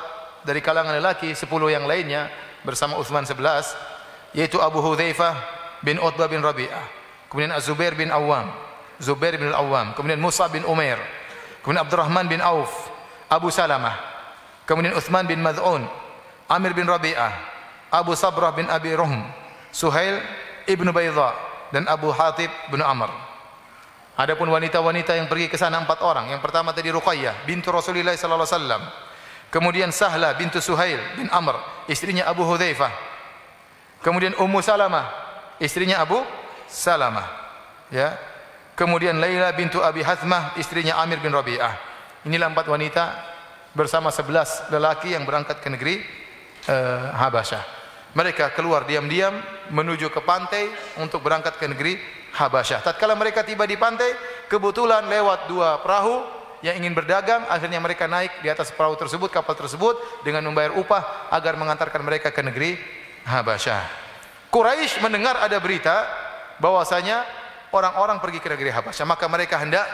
dari kalangan lelaki 10 yang lainnya bersama Utsman 11 yaitu Abu Hudzaifah bin Utbah bin Rabi'ah, kemudian Az-Zubair bin Awam, Zubair bin Al-Awwam, kemudian Musa bin Umair, kemudian Abdurrahman bin Auf, Abu Salamah, kemudian Utsman bin Mad'un, Amir bin Rabi'ah, Abu Sabrah bin Abi Ruhm, Suhail Ibnu Baydha dan Abu Hatib bin Amr. Adapun wanita-wanita yang pergi ke sana empat orang. Yang pertama tadi Ruqayyah bintu Rasulullah sallallahu alaihi wasallam. Kemudian Sahla bintu Suhail bin Amr, istrinya Abu Hudzaifah. Kemudian Ummu Salamah, istrinya Abu Salamah. Ya. Kemudian Laila bintu Abi Hathmah, istrinya Amir bin Rabi'ah. Inilah empat wanita bersama sebelas lelaki yang berangkat ke negeri uh, Habasyah. Mereka keluar diam-diam menuju ke pantai untuk berangkat ke negeri Habasyah. Tatkala mereka tiba di pantai, kebetulan lewat dua perahu yang ingin berdagang, akhirnya mereka naik di atas perahu tersebut, kapal tersebut dengan membayar upah agar mengantarkan mereka ke negeri Habasyah. Quraisy mendengar ada berita bahwasanya orang-orang pergi ke negeri Habasyah, maka mereka hendak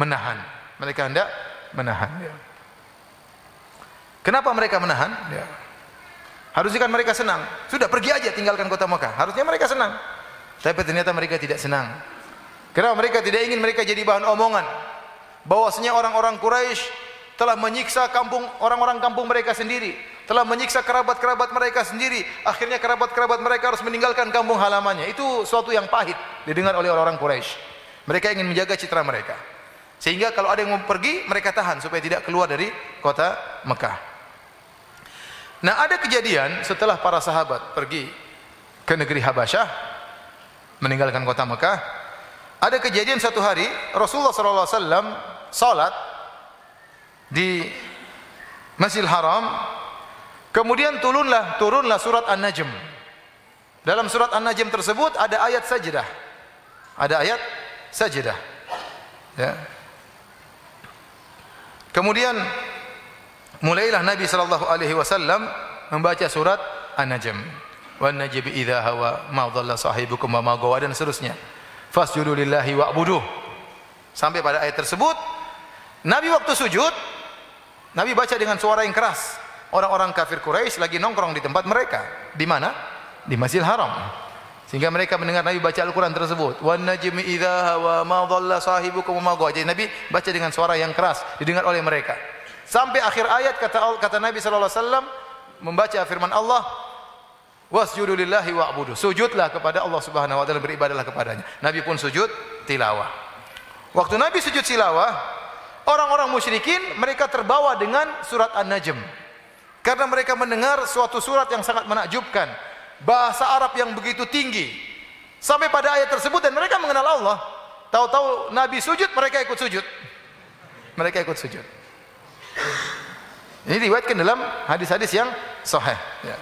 menahan. Mereka hendak menahan. Kenapa mereka menahan? Ya. Harusnya kan mereka senang. Sudah pergi aja tinggalkan kota Mekah. Harusnya mereka senang. Tapi ternyata mereka tidak senang. Karena mereka tidak ingin mereka jadi bahan omongan. Bahwasanya orang-orang Quraisy telah menyiksa kampung orang-orang kampung mereka sendiri, telah menyiksa kerabat-kerabat mereka sendiri. Akhirnya kerabat-kerabat mereka harus meninggalkan kampung halamannya. Itu suatu yang pahit didengar oleh orang-orang Quraisy. Mereka ingin menjaga citra mereka. Sehingga kalau ada yang mau pergi, mereka tahan supaya tidak keluar dari kota Mekah. Nah ada kejadian setelah para sahabat pergi ke negeri Habasyah meninggalkan kota Mekah. Ada kejadian satu hari Rasulullah SAW salat di Masjidil Haram. Kemudian turunlah turunlah surat An-Najm. Dalam surat An-Najm tersebut ada ayat sajdah. Ada ayat sajdah. Ya. Kemudian mulailah Nabi sallallahu alaihi wasallam membaca surat An-Najm. Wan najmi idza hawa ma dhalla sahibukum wa ma gawa dan seterusnya. Fasjudu lillahi wa'budu. Sampai pada ayat tersebut Nabi waktu sujud Nabi baca dengan suara yang keras. Orang-orang kafir Quraisy lagi nongkrong di tempat mereka. Di mana? Di Masjidil Haram. Sehingga mereka mendengar Nabi baca Al-Quran tersebut. Wan najmi idza hawa ma dhalla sahibukum ma gawa. Jadi Nabi baca dengan suara yang keras didengar oleh mereka. Sampai akhir ayat kata kata Nabi sallallahu alaihi wasallam membaca firman Allah wasjudu lillahi wa'budu. Sujudlah kepada Allah Subhanahu wa taala beribadahlah kepadanya. Nabi pun sujud tilawah. Waktu Nabi sujud tilawah, orang-orang musyrikin mereka terbawa dengan surat An-Najm. Karena mereka mendengar suatu surat yang sangat menakjubkan, bahasa Arab yang begitu tinggi. Sampai pada ayat tersebut dan mereka mengenal Allah. Tahu-tahu Nabi sujud, mereka ikut sujud. Mereka ikut sujud. Ini diriwayatkan dalam hadis-hadis yang sahih. Ya.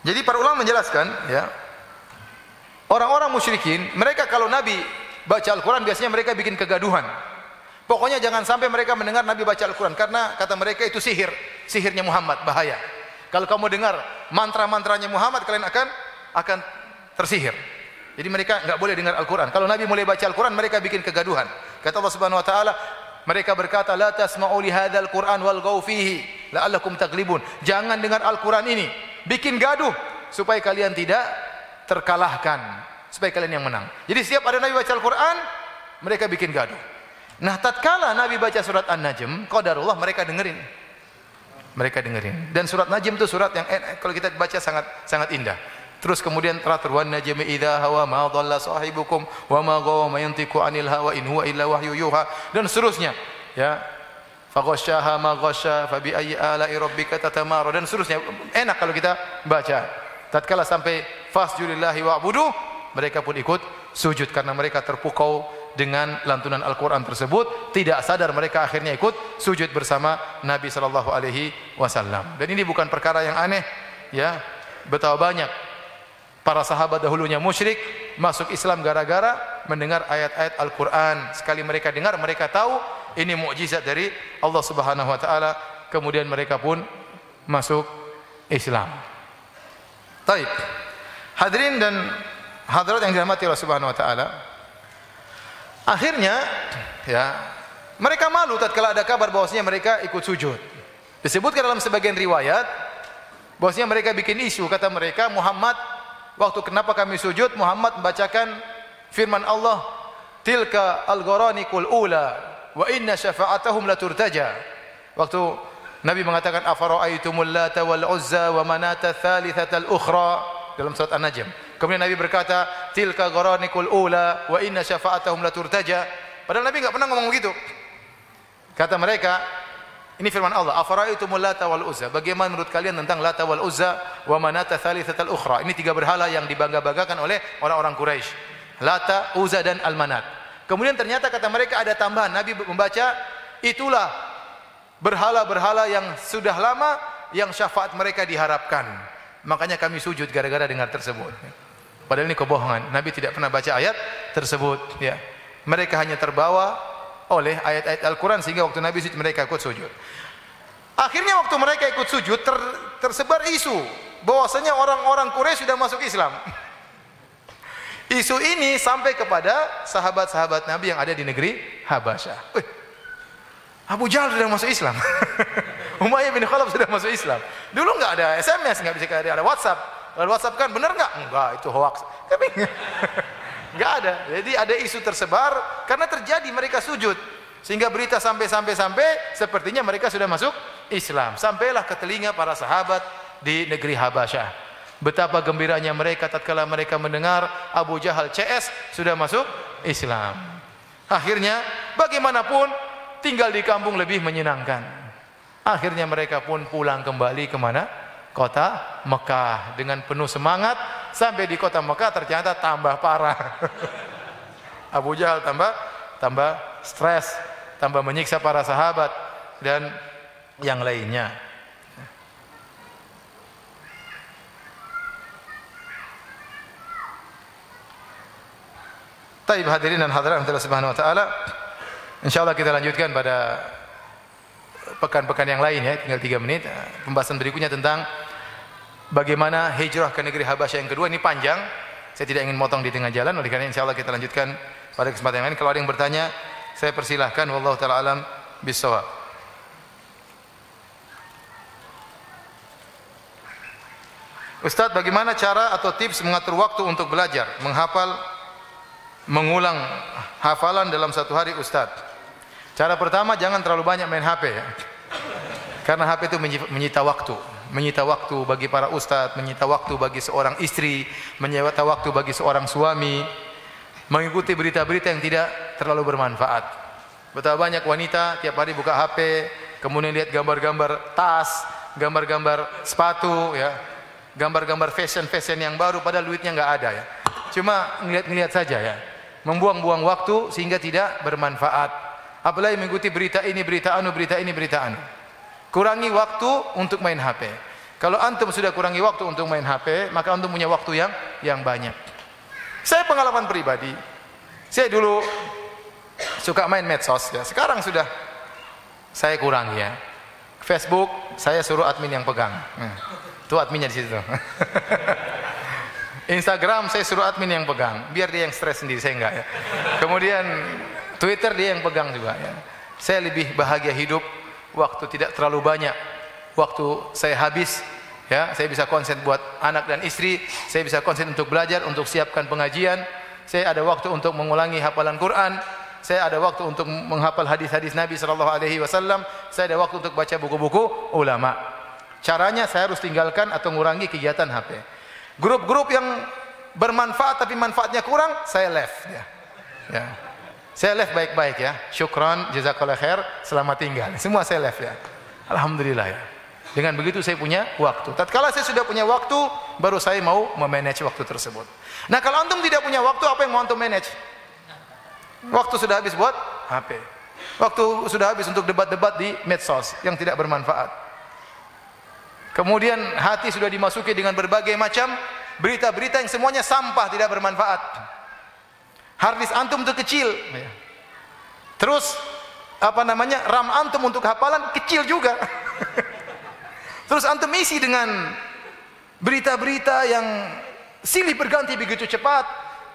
Jadi para ulama menjelaskan, ya, orang-orang musyrikin, mereka kalau Nabi baca Al-Quran biasanya mereka bikin kegaduhan. Pokoknya jangan sampai mereka mendengar Nabi baca Al-Quran karena kata mereka itu sihir, sihirnya Muhammad bahaya. Kalau kamu dengar mantra-mantranya Muhammad kalian akan akan tersihir. Jadi mereka enggak boleh dengar Al-Quran. Kalau Nabi mulai baca Al-Quran, mereka bikin kegaduhan. Kata Allah Subhanahu Wa Taala, mereka berkata, La tasma'u li hadzal Quran wal fihi. la'allakum taglibun. Jangan dengar Al-Qur'an ini, bikin gaduh supaya kalian tidak terkalahkan, supaya kalian yang menang. Jadi setiap ada Nabi baca Al-Qur'an, mereka bikin gaduh. Nah, tatkala Nabi baca surat An-Najm, qadarullah mereka dengerin. Mereka dengerin. Dan surat Najm itu surat yang eh, kalau kita baca sangat sangat indah. Terus kemudian teratur wan najmi idza hawa ma dhalla sahibukum wa ma ghawa ma yantiqu anil hawa in huwa illa wahyu yuha. Dan seterusnya ya. Faghasyaha ma ghasya fa bi ayyi ala'i rabbika tatamara. Dan seterusnya enak kalau kita baca. Tatkala sampai fasjulillahi wa'budu mereka pun ikut sujud karena mereka terpukau dengan lantunan Al-Qur'an tersebut. Tidak sadar mereka akhirnya ikut sujud bersama Nabi sallallahu alaihi wasallam. Dan ini bukan perkara yang aneh ya. Betapa banyak Para sahabat dahulunya musyrik masuk Islam gara-gara mendengar ayat-ayat Al-Qur'an. Sekali mereka dengar, mereka tahu ini mukjizat dari Allah Subhanahu wa taala, kemudian mereka pun masuk Islam. Baik. Hadirin dan hadirat yang dirahmati Allah Subhanahu wa taala. Akhirnya ya, mereka malu tatkala ada kabar bahwasanya mereka ikut sujud. Disebutkan dalam sebagian riwayat bahwasanya mereka bikin isu kata mereka Muhammad Waktu kenapa kami sujud Muhammad membacakan firman Allah tilka al-gharanikul ula wa inna syafa'atahum la turtaja. Waktu Nabi mengatakan afara'aitumul lata wal uzza wa manata thalithata al-ukhra dalam surat An-Najm. Kemudian Nabi berkata tilka gharanikul ula wa inna syafa'atahum la turtaja. Padahal Nabi enggak pernah ngomong begitu. Kata mereka, ini firman Allah, afara'aitumul lata wal uzza? Bagaimana menurut kalian tentang lata wal uzza wa manata thalithatal ukhra? Ini tiga berhala yang dibangga-banggakan oleh orang-orang Quraisy. Lata, Uzza dan Al-Manat. Kemudian ternyata kata mereka ada tambahan. Nabi membaca itulah berhala-berhala yang sudah lama yang syafaat mereka diharapkan. Makanya kami sujud gara-gara dengar tersebut. Padahal ini kebohongan. Nabi tidak pernah baca ayat tersebut, ya. Mereka hanya terbawa oleh ayat-ayat Al-Quran sehingga waktu Nabi sujud mereka ikut sujud. Akhirnya waktu mereka ikut sujud ter, tersebar isu bahwasanya orang-orang Quraisy sudah masuk Islam. [laughs] Isu ini sampai kepada sahabat-sahabat Nabi yang ada di negeri Habasyah. Abu Jahal sudah masuk Islam. [laughs] Umayyah bin Khalaf sudah masuk Islam. Dulu nggak ada SMS, nggak bisa ada, WhatsApp. Kalau WhatsApp kan benar nggak? Enggak, itu hoax. Tapi [laughs] Enggak ada. Jadi ada isu tersebar karena terjadi mereka sujud. Sehingga berita sampai-sampai sampai sepertinya mereka sudah masuk Islam. Sampailah ke telinga para sahabat di negeri Habasyah. Betapa gembiranya mereka tatkala mereka mendengar Abu Jahal CS sudah masuk Islam. Akhirnya bagaimanapun tinggal di kampung lebih menyenangkan. Akhirnya mereka pun pulang kembali ke mana? Kota Mekah dengan penuh semangat Sampai di kota Mekah ternyata tambah parah. [laughs] Abu Jahal tambah tambah stres, tambah menyiksa para sahabat dan yang lainnya. Taib hadirin dan hadirat Allah Subhanahu wa taala. Insyaallah kita lanjutkan pada pekan-pekan yang lain ya, tinggal 3 menit. Pembahasan berikutnya tentang bagaimana hijrah ke negeri Habasyah yang kedua ini panjang. Saya tidak ingin motong di tengah jalan oleh karena insyaallah kita lanjutkan pada kesempatan yang lain. Kalau ada yang bertanya, saya persilahkan wallahu taala alam bisawab. Ustaz, bagaimana cara atau tips mengatur waktu untuk belajar, menghafal, mengulang hafalan dalam satu hari Ustaz? Cara pertama jangan terlalu banyak main HP ya. Karena HP itu menyita waktu menyita waktu bagi para ustadz, menyita waktu bagi seorang istri, menyita waktu bagi seorang suami, mengikuti berita-berita yang tidak terlalu bermanfaat. Betapa banyak wanita tiap hari buka HP, kemudian lihat gambar-gambar tas, gambar-gambar sepatu, ya, gambar-gambar fashion-fashion yang baru, padahal duitnya nggak ada ya. Cuma ngeliat-ngeliat saja ya, membuang-buang waktu sehingga tidak bermanfaat. Apalagi mengikuti berita ini, berita anu, berita ini, berita anu. Kurangi waktu untuk main HP. Kalau antum sudah kurangi waktu untuk main HP, maka antum punya waktu yang yang banyak. Saya pengalaman pribadi. Saya dulu suka main medsos ya. Sekarang sudah saya kurangi ya. Facebook saya suruh admin yang pegang. Nah, itu adminnya di situ. [laughs] Instagram saya suruh admin yang pegang, biar dia yang stres sendiri, saya enggak ya. Kemudian Twitter dia yang pegang juga ya. Saya lebih bahagia hidup waktu tidak terlalu banyak waktu saya habis ya saya bisa konsen buat anak dan istri saya bisa konsen untuk belajar untuk siapkan pengajian saya ada waktu untuk mengulangi hafalan Quran saya ada waktu untuk menghafal hadis-hadis Nabi sallallahu alaihi wasallam saya ada waktu untuk baca buku-buku ulama. Caranya saya harus tinggalkan atau mengurangi kegiatan HP grup-grup yang bermanfaat tapi manfaatnya kurang saya left ya ya. Saya left baik-baik ya. Syukran jazakallahu khair selamat tinggal. Semua saya left ya. Alhamdulillah ya dengan begitu saya punya waktu. Tatkala saya sudah punya waktu, baru saya mau memanage waktu tersebut. Nah, kalau antum tidak punya waktu, apa yang mau antum manage? Waktu sudah habis buat HP. Waktu sudah habis untuk debat-debat di medsos yang tidak bermanfaat. Kemudian hati sudah dimasuki dengan berbagai macam berita-berita yang semuanya sampah tidak bermanfaat. Harddisk antum itu kecil. Terus apa namanya RAM antum untuk hafalan kecil juga. [laughs] Terus antum isi dengan berita-berita yang silih berganti begitu cepat,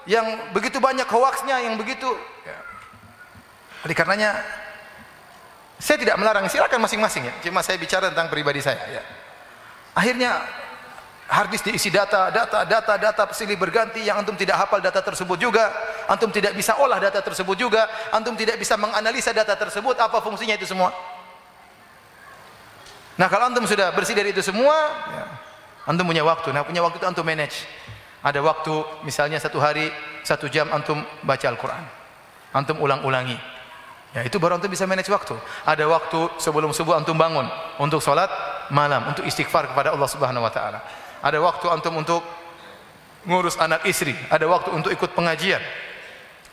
yang begitu banyak hoaxnya, yang begitu. Ya. Oleh karenanya saya tidak melarang, silakan masing-masing ya. Cuma saya bicara tentang pribadi saya. Ya. Akhirnya harddisk diisi data, data, data, data silih berganti yang antum tidak hafal data tersebut juga, antum tidak bisa olah data tersebut juga, antum tidak bisa menganalisa data tersebut, apa fungsinya itu semua? Nah kalau antum sudah bersih dari itu semua, ya, antum punya waktu. Nah punya waktu itu antum manage. Ada waktu misalnya satu hari satu jam antum baca Al-Quran. Antum ulang-ulangi. Ya itu baru antum bisa manage waktu. Ada waktu sebelum subuh antum bangun untuk sholat malam, untuk istighfar kepada Allah Subhanahu Wa Taala. Ada waktu antum untuk ngurus anak istri. Ada waktu untuk ikut pengajian.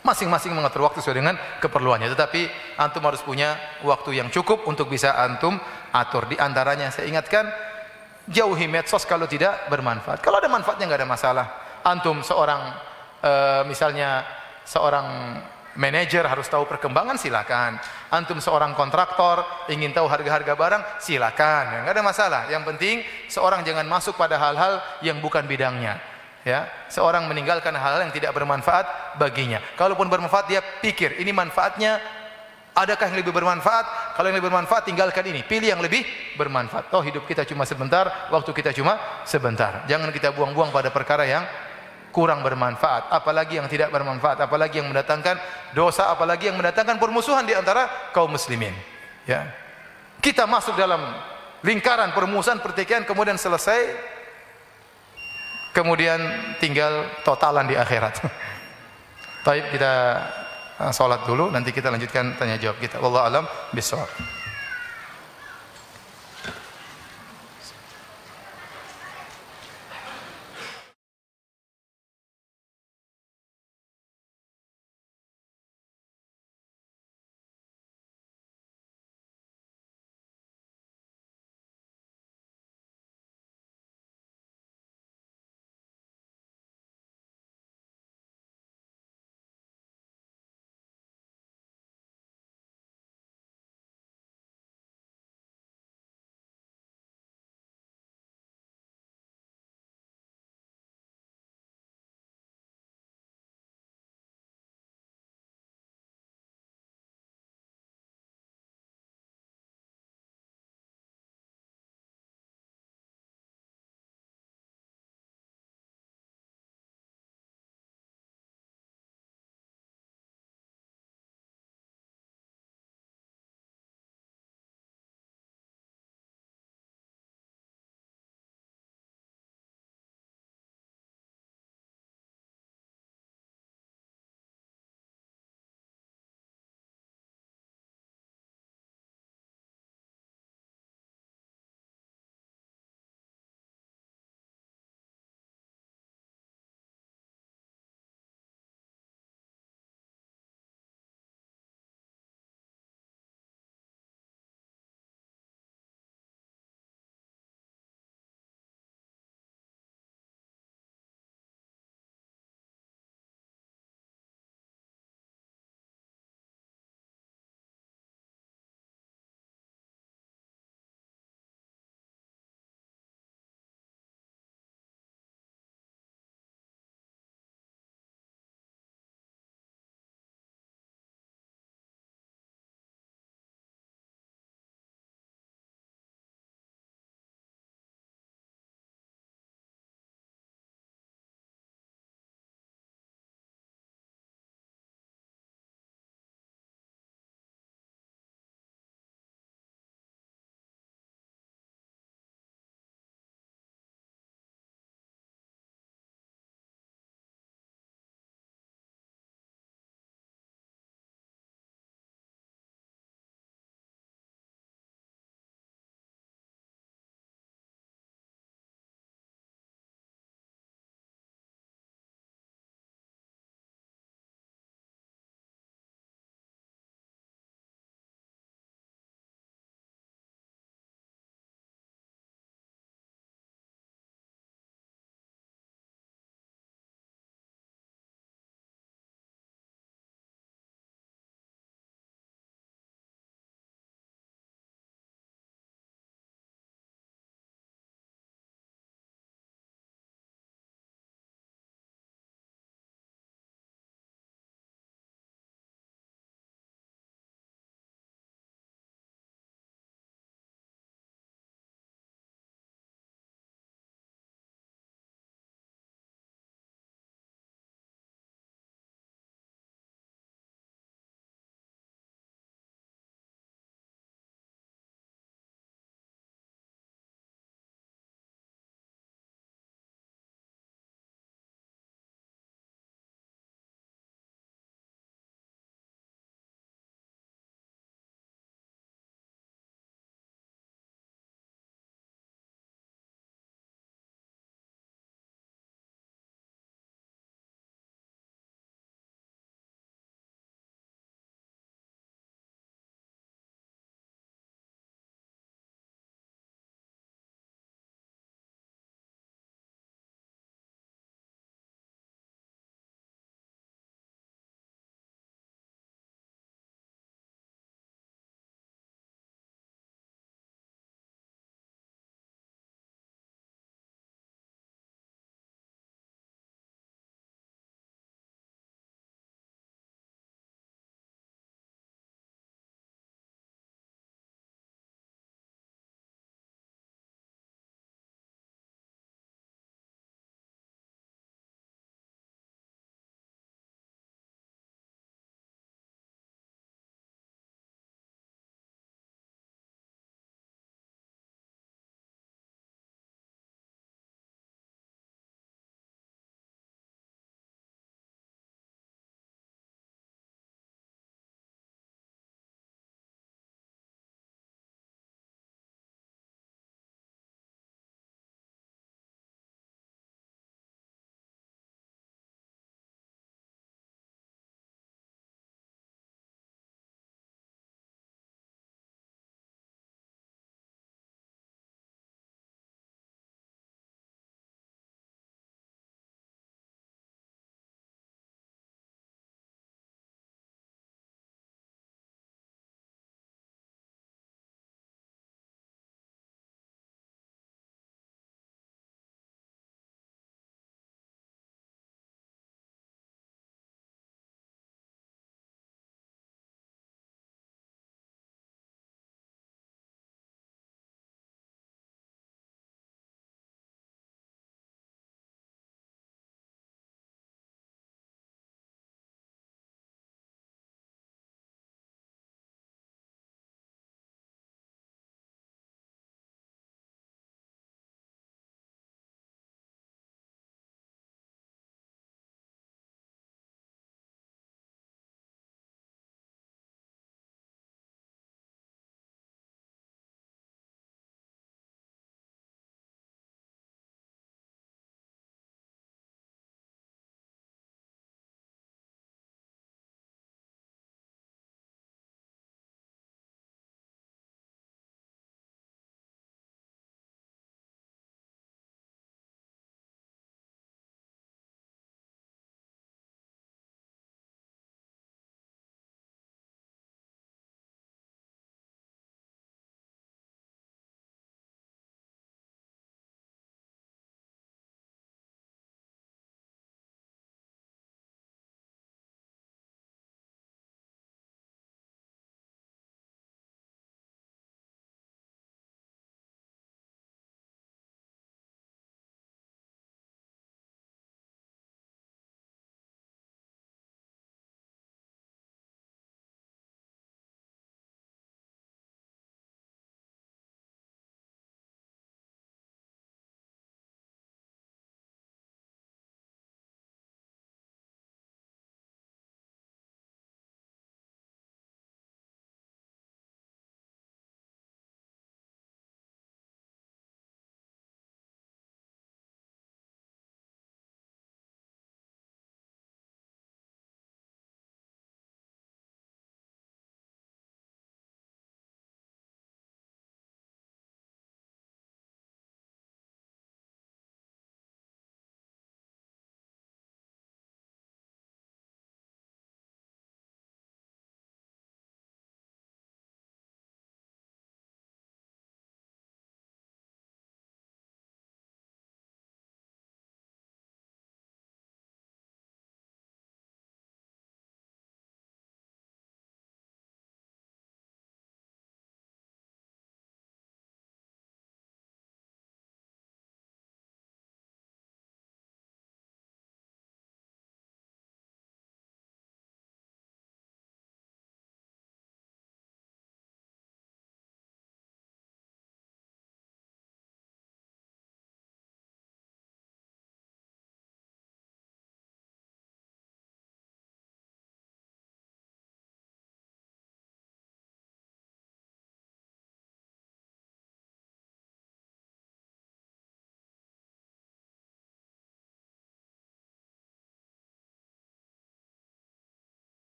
Masing-masing mengatur waktu sesuai dengan keperluannya. Tetapi antum harus punya waktu yang cukup untuk bisa antum atur. Di antaranya saya ingatkan, jauhi medsos kalau tidak bermanfaat. Kalau ada manfaatnya nggak ada masalah. Antum seorang e, misalnya seorang manajer harus tahu perkembangan silakan. Antum seorang kontraktor ingin tahu harga-harga barang silakan. Ya, nggak ada masalah. Yang penting seorang jangan masuk pada hal-hal yang bukan bidangnya ya seorang meninggalkan hal-hal yang tidak bermanfaat baginya kalaupun bermanfaat dia pikir ini manfaatnya adakah yang lebih bermanfaat? Kalau yang lebih bermanfaat tinggalkan ini. Pilih yang lebih bermanfaat. Toh hidup kita cuma sebentar waktu kita cuma sebentar. Jangan kita buang-buang pada perkara yang kurang bermanfaat. Apalagi yang tidak bermanfaat apalagi yang mendatangkan dosa apalagi yang mendatangkan permusuhan di antara kaum muslimin. Ya. Kita masuk dalam lingkaran permusuhan pertikaian kemudian selesai. Kemudian tinggal totalan di akhirat. [laughs] Baik kita sholat dulu, nanti kita lanjutkan tanya jawab kita. Wallahu alam bisawab.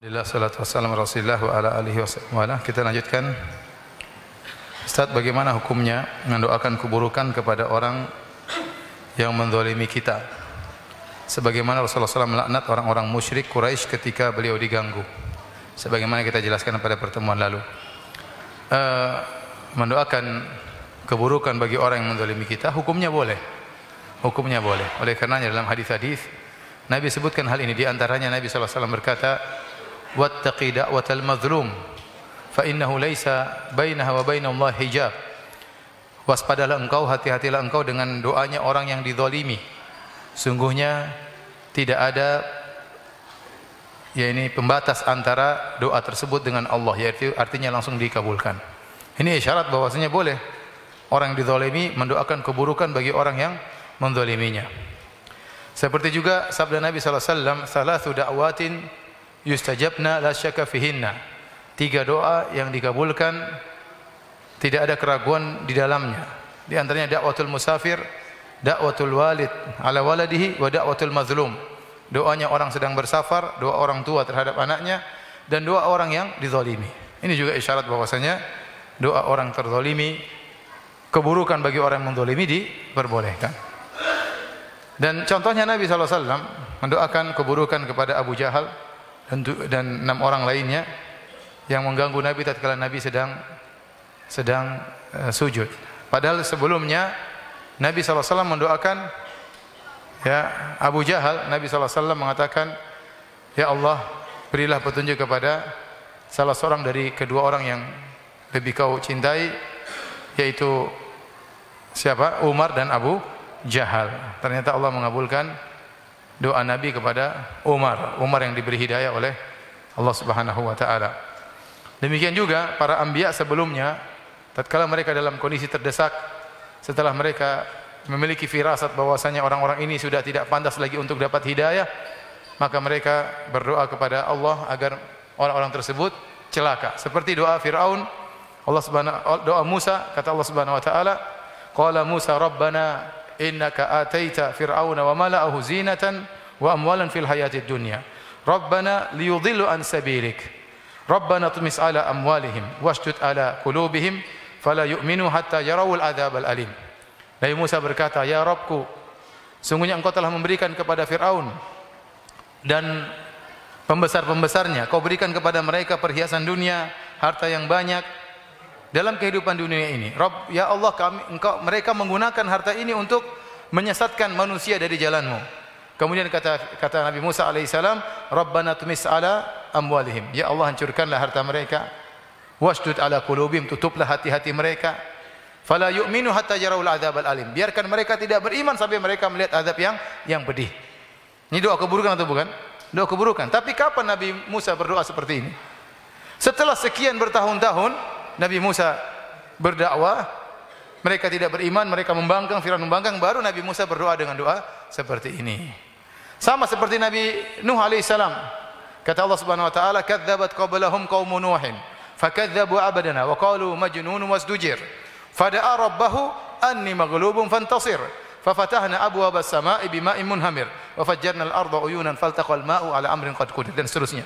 Alhamdulillah salatu wa ala alihi wa Kita lanjutkan. Ustaz bagaimana hukumnya mendoakan keburukan kepada orang yang mendolimi kita? Sebagaimana Rasulullah SAW melaknat orang-orang musyrik Quraisy ketika beliau diganggu. Sebagaimana kita jelaskan pada pertemuan lalu. Uh, Mendoakan keburukan bagi orang yang mendolimi kita Hukumnya boleh. Hukumnya boleh. Oleh karenanya dalam hadis-hadis Nabi sebutkan hal ini. Di antaranya Nabi SAW berkata wattaqi da'watal mazlum fa innahu laisa bainaha wa bainallah hijab waspadalah engkau hati-hatilah engkau dengan doanya orang yang dizalimi. Sungguhnya tidak ada ya ini pembatas antara doa tersebut dengan Allah yaitu artinya langsung dikabulkan. Ini isyarat bahwasanya boleh orang yang dizalimi mendoakan keburukan bagi orang yang menzaliminya. Seperti juga sabda Nabi sallallahu alaihi wasallam salatu da'watin yustajabna la syaka fihinna. Tiga doa yang dikabulkan tidak ada keraguan di dalamnya. Di antaranya dakwatul musafir, dakwatul walid ala waladihi wa dakwatul mazlum. Doanya orang sedang bersafar, doa orang tua terhadap anaknya dan doa orang yang dizalimi. Ini juga isyarat bahwasanya doa orang terzalimi keburukan bagi orang yang menzalimi diperbolehkan. Dan contohnya Nabi SAW mendoakan keburukan kepada Abu Jahal dan enam orang lainnya yang mengganggu Nabi tatkala Nabi sedang sedang uh, sujud. Padahal sebelumnya Nabi SAW mendoakan ya Abu Jahal, Nabi SAW mengatakan, Ya Allah, berilah petunjuk kepada salah seorang dari kedua orang yang lebih kau cintai, yaitu siapa? Umar dan Abu Jahal. Ternyata Allah mengabulkan doa Nabi kepada Umar, Umar yang diberi hidayah oleh Allah Subhanahu wa taala. Demikian juga para anbiya sebelumnya tatkala mereka dalam kondisi terdesak setelah mereka memiliki firasat bahwasanya orang-orang ini sudah tidak pantas lagi untuk dapat hidayah, maka mereka berdoa kepada Allah agar orang-orang tersebut celaka. Seperti doa Firaun, Allah Subhanahu doa Musa kata Allah Subhanahu wa taala, qala Musa rabbana innaka ataita fir'auna wa mala'ahu zinatan wa amwalan fil hayatid dunya. Rabbana liyudhillu an sabilik. Rabbana tumis ala amwalihim washdud ala qulubihim fala yu'minu hatta yarawul adzabal alim. Nabi Musa berkata ya Rabbku sungguhnya engkau telah memberikan kepada Firaun dan pembesar-pembesarnya. Kau berikan kepada mereka perhiasan dunia harta yang banyak dalam kehidupan dunia ini. Rob, ya Allah, kami, engkau, mereka menggunakan harta ini untuk menyesatkan manusia dari jalanmu. Kemudian kata kata Nabi Musa alaihissalam, Rabbana tumis ala amwalihim. Ya Allah hancurkanlah harta mereka. Wasdud ala kulubim, tutuplah hati-hati mereka. Fala yu'minu hatta yarawul adzab alim. Biarkan mereka tidak beriman sampai mereka melihat azab yang yang pedih. Ini doa keburukan atau bukan? Doa keburukan. Tapi kapan Nabi Musa berdoa seperti ini? Setelah sekian bertahun-tahun, Nabi Musa berdakwah, mereka tidak beriman, mereka membangkang, Firaun membangkang, baru Nabi Musa berdoa dengan doa seperti ini. Sama seperti Nabi Nuh alaihissalam. Kata Allah Subhanahu wa taala, "Kadzabat qablahum qaum Nuhin, fakadzabu abadana wa qalu majnun wasdujir." Fada'a rabbahu anni maghlubun fantasir. Fafatahna abwaaba as-samaa'i bima'in munhamir wa fajjarna al-ardha uyunan al-ma'u ala amrin qad qudir dan seterusnya.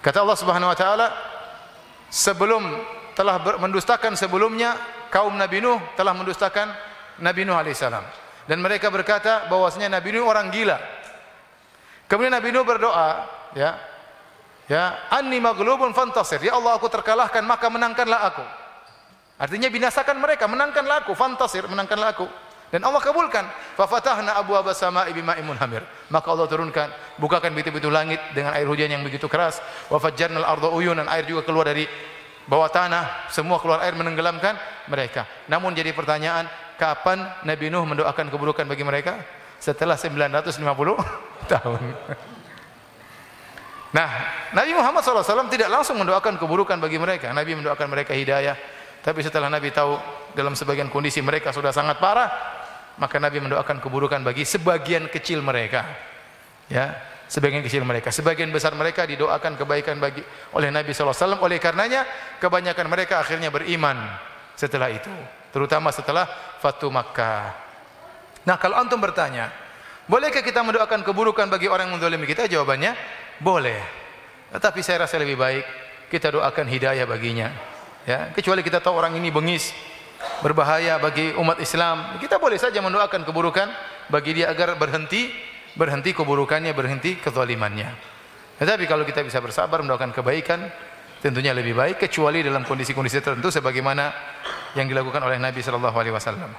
Kata Allah Subhanahu wa taala, sebelum telah mendustakan sebelumnya kaum Nabi Nuh telah mendustakan Nabi Nuh alaihissalam dan mereka berkata bahwasanya Nabi Nuh orang gila. Kemudian Nabi Nuh berdoa, ya. Ya, anni maghlubun fantasir. Ya Allah, aku terkalahkan, maka menangkanlah aku. Artinya binasakan mereka, menangkanlah aku, fantasir, menangkanlah aku. Dan Allah kabulkan. Fa fatahna abwaaba samaa'i bima'in munhamir. Maka Allah turunkan, bukakan pintu-pintu langit dengan air hujan yang begitu keras. Wa fajjarnal arda uyunan, air juga keluar dari bawah tanah, semua keluar air menenggelamkan mereka. Namun jadi pertanyaan, kapan Nabi Nuh mendoakan keburukan bagi mereka? Setelah 950 [laughs] tahun. Nah, Nabi Muhammad SAW tidak langsung mendoakan keburukan bagi mereka. Nabi mendoakan mereka hidayah. Tapi setelah Nabi tahu dalam sebagian kondisi mereka sudah sangat parah, maka Nabi mendoakan keburukan bagi sebagian kecil mereka. Ya, sebagian kecil mereka. Sebagian besar mereka didoakan kebaikan bagi oleh Nabi SAW. Oleh karenanya kebanyakan mereka akhirnya beriman setelah itu. Terutama setelah Fatu Makkah. Nah kalau antum bertanya, bolehkah kita mendoakan keburukan bagi orang yang mendolimi kita? Jawabannya, boleh. Tetapi saya rasa lebih baik kita doakan hidayah baginya. Ya, kecuali kita tahu orang ini bengis, berbahaya bagi umat Islam, kita boleh saja mendoakan keburukan bagi dia agar berhenti berhenti keburukannya, berhenti kezalimannya. Tetapi kalau kita bisa bersabar mendoakan kebaikan, tentunya lebih baik kecuali dalam kondisi-kondisi tertentu sebagaimana yang dilakukan oleh Nabi sallallahu alaihi wasallam.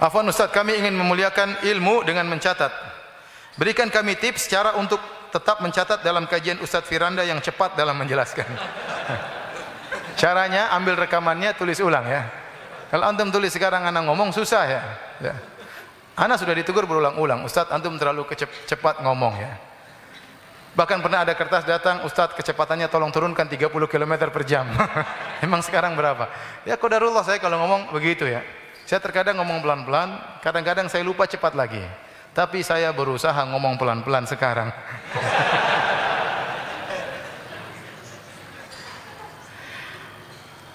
Afwan Ustaz, kami ingin memuliakan ilmu dengan mencatat. Berikan kami tips cara untuk tetap mencatat dalam kajian Ustaz Firanda yang cepat dalam menjelaskan. [laughs] Caranya ambil rekamannya tulis ulang ya. Kalau antum tulis sekarang anak ngomong susah ya. ya. Anak sudah ditegur berulang-ulang, Ustaz antum terlalu cepat ngomong ya. Bahkan pernah ada kertas datang, Ustaz kecepatannya tolong turunkan 30 km per jam. [laughs] Emang sekarang berapa? Ya kodarullah saya kalau ngomong begitu ya. Saya terkadang ngomong pelan-pelan, kadang-kadang saya lupa cepat lagi. Tapi saya berusaha ngomong pelan-pelan sekarang. [laughs]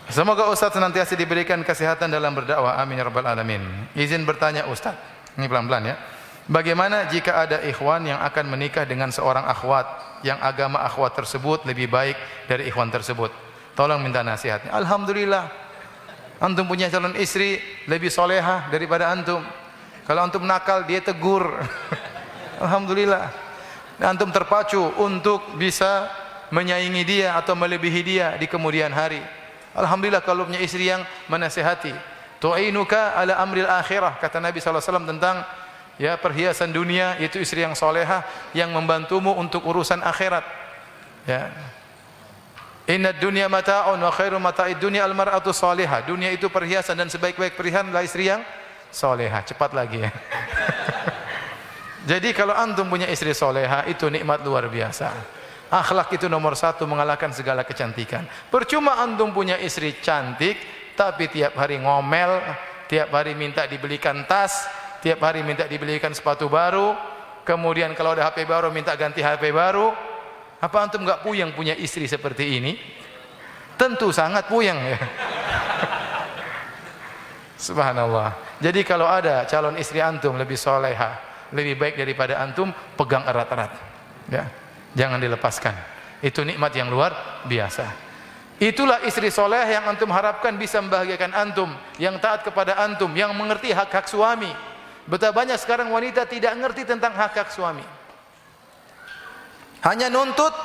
Semoga Ustaz senantiasa diberikan kesehatan dalam berdakwah. Amin ya rabbal alamin. Izin bertanya Ustaz. Ini pelan-pelan ya. Bagaimana jika ada ikhwan yang akan menikah dengan seorang akhwat yang agama akhwat tersebut lebih baik dari ikhwan tersebut? Tolong minta nasihatnya. Alhamdulillah Antum punya calon istri lebih soleha daripada antum. Kalau antum nakal dia tegur. [laughs] Alhamdulillah. Antum terpacu untuk bisa menyaingi dia atau melebihi dia di kemudian hari. Alhamdulillah kalau punya istri yang menasihati. Tu'inuka ala amril akhirah kata Nabi SAW tentang ya perhiasan dunia itu istri yang soleha yang membantumu untuk urusan akhirat. Ya, Inna dunya mata'un wa khairu mata'id dunya al-mar'atu salihah. Dunia itu perhiasan dan sebaik-baik perhiasan adalah istri yang salehah. Cepat lagi ya. [laughs] Jadi kalau antum punya istri soleha itu nikmat luar biasa. Akhlak itu nomor satu mengalahkan segala kecantikan. Percuma antum punya istri cantik tapi tiap hari ngomel, tiap hari minta dibelikan tas, tiap hari minta dibelikan sepatu baru, kemudian kalau ada HP baru minta ganti HP baru, apa antum enggak puyeng punya istri seperti ini? Tentu sangat puyeng ya. [laughs] Subhanallah. Jadi kalau ada calon istri antum lebih soleha, lebih baik daripada antum, pegang erat-erat. Ya. Jangan dilepaskan. Itu nikmat yang luar biasa. Itulah istri soleh yang antum harapkan bisa membahagiakan antum, yang taat kepada antum, yang mengerti hak-hak suami. Betapa banyak sekarang wanita tidak mengerti tentang hak-hak suami. Hanya nuntut,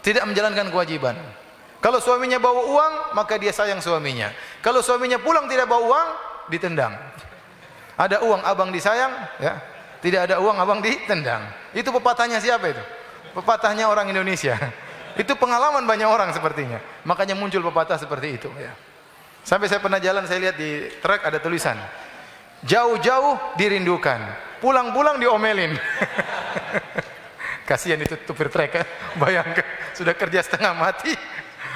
tidak menjalankan kewajiban. Kalau suaminya bawa uang, maka dia sayang suaminya. Kalau suaminya pulang tidak bawa uang, ditendang. Ada uang abang disayang, ya. Tidak ada uang abang ditendang. Itu pepatahnya siapa itu? Pepatahnya orang Indonesia. [laughs] Itu pengalaman banyak orang sepertinya. Makanya muncul pepatah seperti itu, ya. Sampai saya pernah jalan saya lihat di truk ada tulisan. Jauh-jauh dirindukan, pulang-pulang diomelin. [laughs] Kasihan itu tupir trek ya. Bayangkan sudah kerja setengah mati.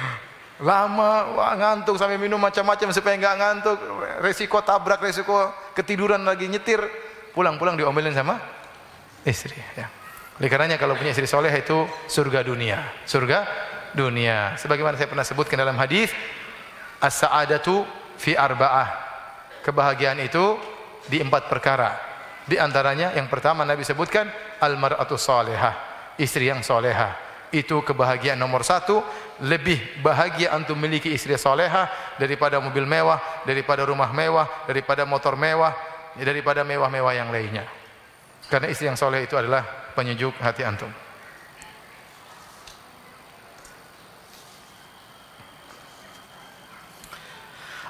[laughs] Lama wah, ngantuk sampai minum macam-macam supaya enggak ngantuk. Resiko tabrak, resiko ketiduran lagi nyetir. Pulang-pulang diomelin sama istri ya. Oleh karenanya kalau punya istri soleh itu surga dunia. Surga dunia. Sebagaimana saya pernah sebutkan dalam hadis, as-sa'adatu fi arba'ah. Kebahagiaan itu di empat perkara. Di antaranya yang pertama Nabi sebutkan al-mar'atu salihah, istri yang soleha. Itu kebahagiaan nomor satu. Lebih bahagia antum memiliki istri soleha daripada mobil mewah, daripada rumah mewah, daripada motor mewah, daripada mewah-mewah yang lainnya. Karena istri yang soleh itu adalah penyejuk hati antum.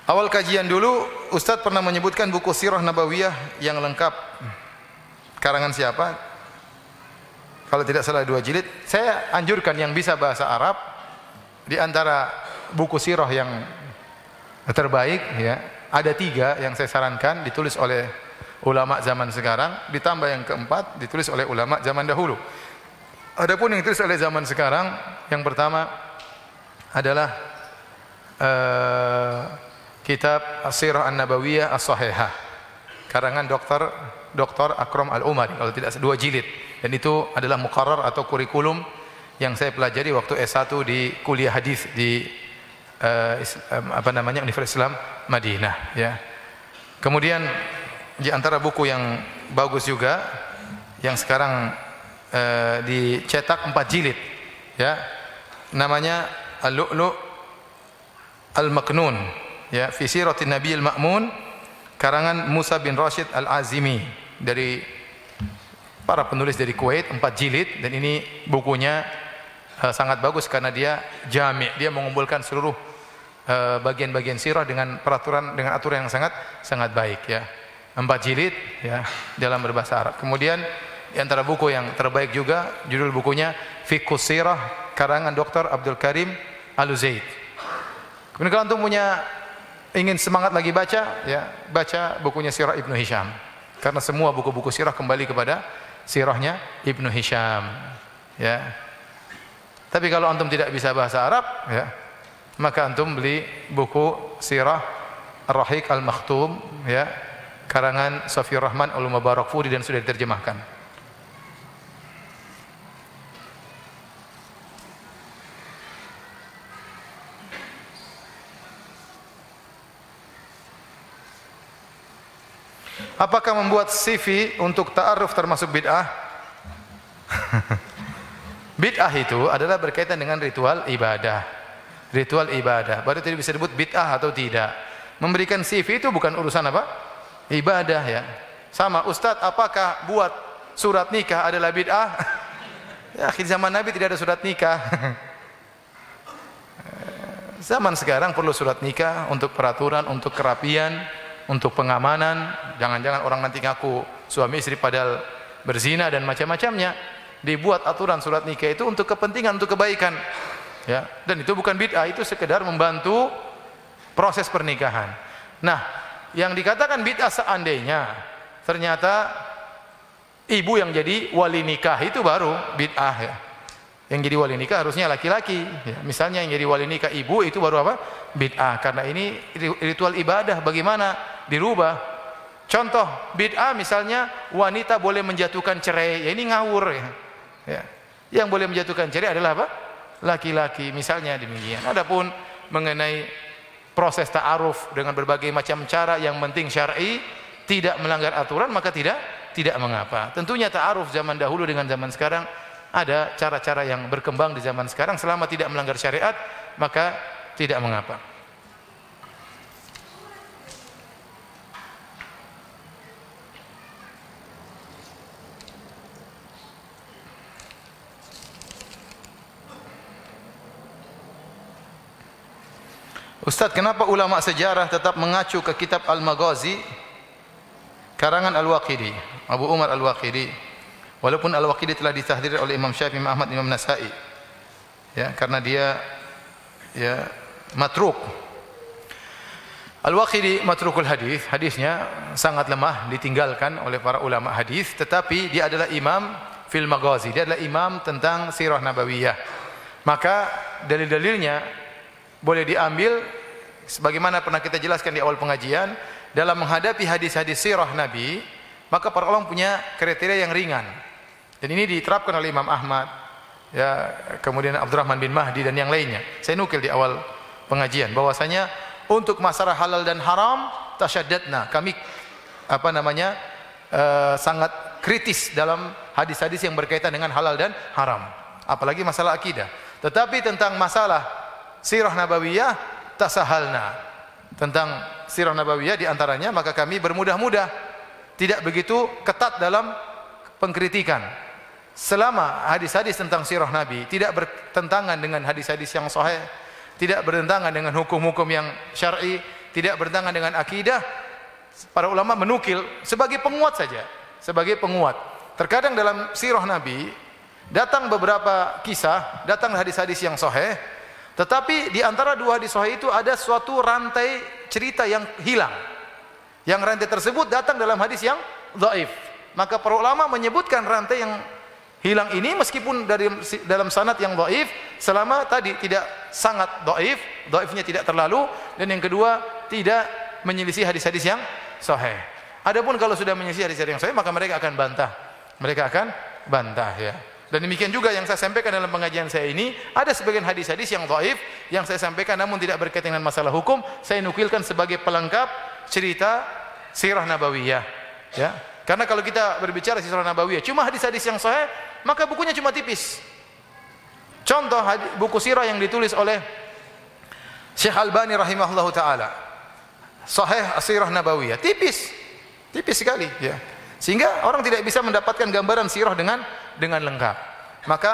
Awal kajian dulu Ustaz pernah menyebutkan buku Sirah Nabawiyah yang lengkap. Karangan siapa? Kalau tidak salah dua jilid. Saya anjurkan yang bisa bahasa Arab di antara buku sirah yang terbaik ya. Ada tiga yang saya sarankan ditulis oleh ulama zaman sekarang, ditambah yang keempat ditulis oleh ulama zaman dahulu. Adapun yang ditulis oleh zaman sekarang, yang pertama adalah uh, kitab As-Sirah An-Nabawiyah As-Sahihah karangan dokter Dr. Akram Al-Umari kalau tidak dua jilid dan itu adalah muqarrar atau kurikulum yang saya pelajari waktu S1 di kuliah hadis di uh, apa namanya Universitas Islam Madinah ya. Kemudian di antara buku yang bagus juga yang sekarang uh, dicetak empat jilid ya. Namanya Al-Lu'lu' Al-Maknun ya. Fi siratin Nabi Al-Ma'mun karangan Musa bin Rashid Al-Azimi dari para penulis dari Kuwait empat jilid. Dan ini bukunya uh, sangat bagus karena dia jami. Dia mengumpulkan seluruh uh, bagian-bagian sirah dengan peraturan dengan aturan yang sangat sangat baik ya empat jilid ya dalam berbahasa Arab kemudian di antara buku yang terbaik juga judul bukunya Fiqhus Sirah karangan Dr. Abdul Karim Al-Zaid. Kemudian kalau antum punya ingin semangat lagi baca, ya baca bukunya Sirah Ibnu Hisham. Karena semua buku-buku sirah kembali kepada sirahnya Ibnu Hisham. Ya. Tapi kalau antum tidak bisa bahasa Arab, ya, maka antum beli buku Sirah Ar-Rahiq Al-Makhtum, ya, karangan Safiur Rahman Al-Mubarakfuri dan sudah diterjemahkan. Apakah membuat CV untuk ta'aruf termasuk bid'ah? [laughs] bid'ah itu adalah berkaitan dengan ritual ibadah. Ritual ibadah. Baru tidak bisa disebut bid'ah atau tidak. Memberikan CV itu bukan urusan apa? Ibadah ya. Sama Ustaz, apakah buat surat nikah adalah bid'ah? [laughs] ya, akhir zaman Nabi tidak ada surat nikah. [laughs] zaman sekarang perlu surat nikah untuk peraturan, untuk kerapian, untuk pengamanan, jangan-jangan orang nanti ngaku suami istri padahal berzina dan macam-macamnya. Dibuat aturan surat nikah itu untuk kepentingan, untuk kebaikan. Ya, dan itu bukan bid'ah, itu sekedar membantu proses pernikahan. Nah, yang dikatakan bid'ah seandainya ternyata ibu yang jadi wali nikah itu baru bid'ah ya. Yang jadi wali nikah harusnya laki-laki. Ya, misalnya yang jadi wali nikah ibu itu baru apa? Bid'ah. Karena ini ritual ibadah. Bagaimana dirubah. Contoh bid'ah misalnya wanita boleh menjatuhkan cerai, ya ini ngawur ya. ya. Yang boleh menjatuhkan cerai adalah apa? Laki-laki misalnya demikian. Adapun mengenai proses ta'aruf dengan berbagai macam cara yang penting syar'i tidak melanggar aturan maka tidak tidak mengapa. Tentunya ta'aruf zaman dahulu dengan zaman sekarang ada cara-cara yang berkembang di zaman sekarang selama tidak melanggar syariat maka tidak mengapa. Ustaz, kenapa ulama sejarah tetap mengacu ke kitab Al-Maghazi karangan Al-Waqidi, Abu Umar Al-Waqidi. Walaupun Al-Waqidi telah ditahdir oleh Imam Syafi'i, Imam Ahmad, Imam Nasa'i. Ya, karena dia ya matruk. Al-Waqidi matrukul hadis, hadisnya sangat lemah ditinggalkan oleh para ulama hadis, tetapi dia adalah imam fil Maghazi, dia adalah imam tentang sirah nabawiyah. Maka dalil-dalilnya boleh diambil sebagaimana pernah kita jelaskan di awal pengajian dalam menghadapi hadis-hadis sirah Nabi maka para ulama punya kriteria yang ringan. Dan ini diterapkan oleh Imam Ahmad ya kemudian Abdurrahman bin Mahdi dan yang lainnya. Saya nukil di awal pengajian bahwasanya untuk masalah halal dan haram tasyaddadna kami apa namanya uh, sangat kritis dalam hadis-hadis yang berkaitan dengan halal dan haram. Apalagi masalah akidah. Tetapi tentang masalah sirah nabawiyah tasahalna. Tentang sirah nabawiyah di antaranya maka kami bermudah-mudah tidak begitu ketat dalam pengkritikan. Selama hadis-hadis tentang sirah nabi tidak bertentangan dengan hadis-hadis yang sahih tidak bertentangan dengan hukum-hukum yang syar'i tidak bertentangan dengan akidah para ulama menukil sebagai penguat saja sebagai penguat. Terkadang dalam sirah nabi datang beberapa kisah datang hadis-hadis yang sahih tetapi di antara dua hadis sahih itu ada suatu rantai cerita yang hilang. Yang rantai tersebut datang dalam hadis yang dhaif. Maka para ulama menyebutkan rantai yang hilang ini meskipun dari dalam sanad yang dhaif selama tadi tidak sangat dhaif, dhaifnya tidak terlalu dan yang kedua tidak menyelisih hadis-hadis yang sahih. Adapun kalau sudah menyelisih hadis-hadis yang sahih maka mereka akan bantah. Mereka akan bantah ya. Dan demikian juga yang saya sampaikan dalam pengajian saya ini, ada sebagian hadis-hadis yang dhaif yang saya sampaikan namun tidak berkaitan dengan masalah hukum, saya nukilkan sebagai pelengkap cerita sirah nabawiyah. Ya. Karena kalau kita berbicara sirah nabawiyah cuma hadis-hadis yang sahih, maka bukunya cuma tipis. Contoh buku sirah yang ditulis oleh Syekh Albani rahimahullahu taala. Sahih Sirah Nabawiyah, tipis. Tipis sekali, ya. Sehingga orang tidak bisa mendapatkan gambaran sirah dengan dengan lengkap. Maka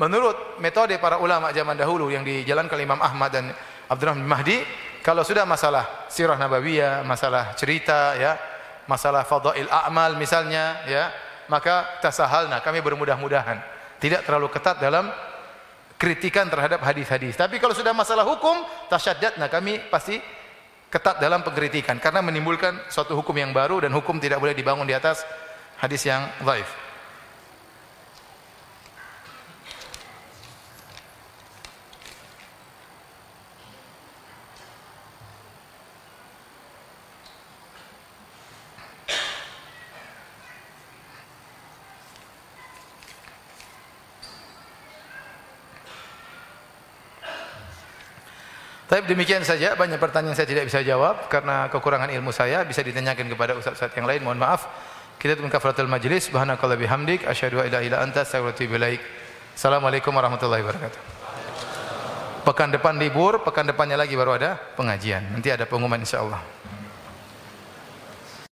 menurut metode para ulama zaman dahulu yang dijalankan Imam Ahmad dan Abdurrahman Mahdi, kalau sudah masalah sirah nabawiyah, masalah cerita ya, masalah fadail a'mal misalnya ya, maka tasahalna kami bermudah-mudahan. Tidak terlalu ketat dalam kritikan terhadap hadis-hadis. Tapi kalau sudah masalah hukum, tasyaddatna kami pasti ketat dalam pengkritikan karena menimbulkan suatu hukum yang baru dan hukum tidak boleh dibangun di atas hadis yang dhaif. Tapi demikian saja, banyak pertanyaan saya tidak bisa jawab karena kekurangan ilmu saya, bisa ditanyakan kepada ustaz-ustaz yang lain. Mohon maaf. Kita tutup kafaratul majlis. Subhanakallah bihamdik, asyhadu an la ilaha anta, astaghfiruka Assalamualaikum warahmatullahi wabarakatuh. Pekan depan libur, pekan depannya lagi baru ada pengajian. Nanti ada pengumuman insyaallah.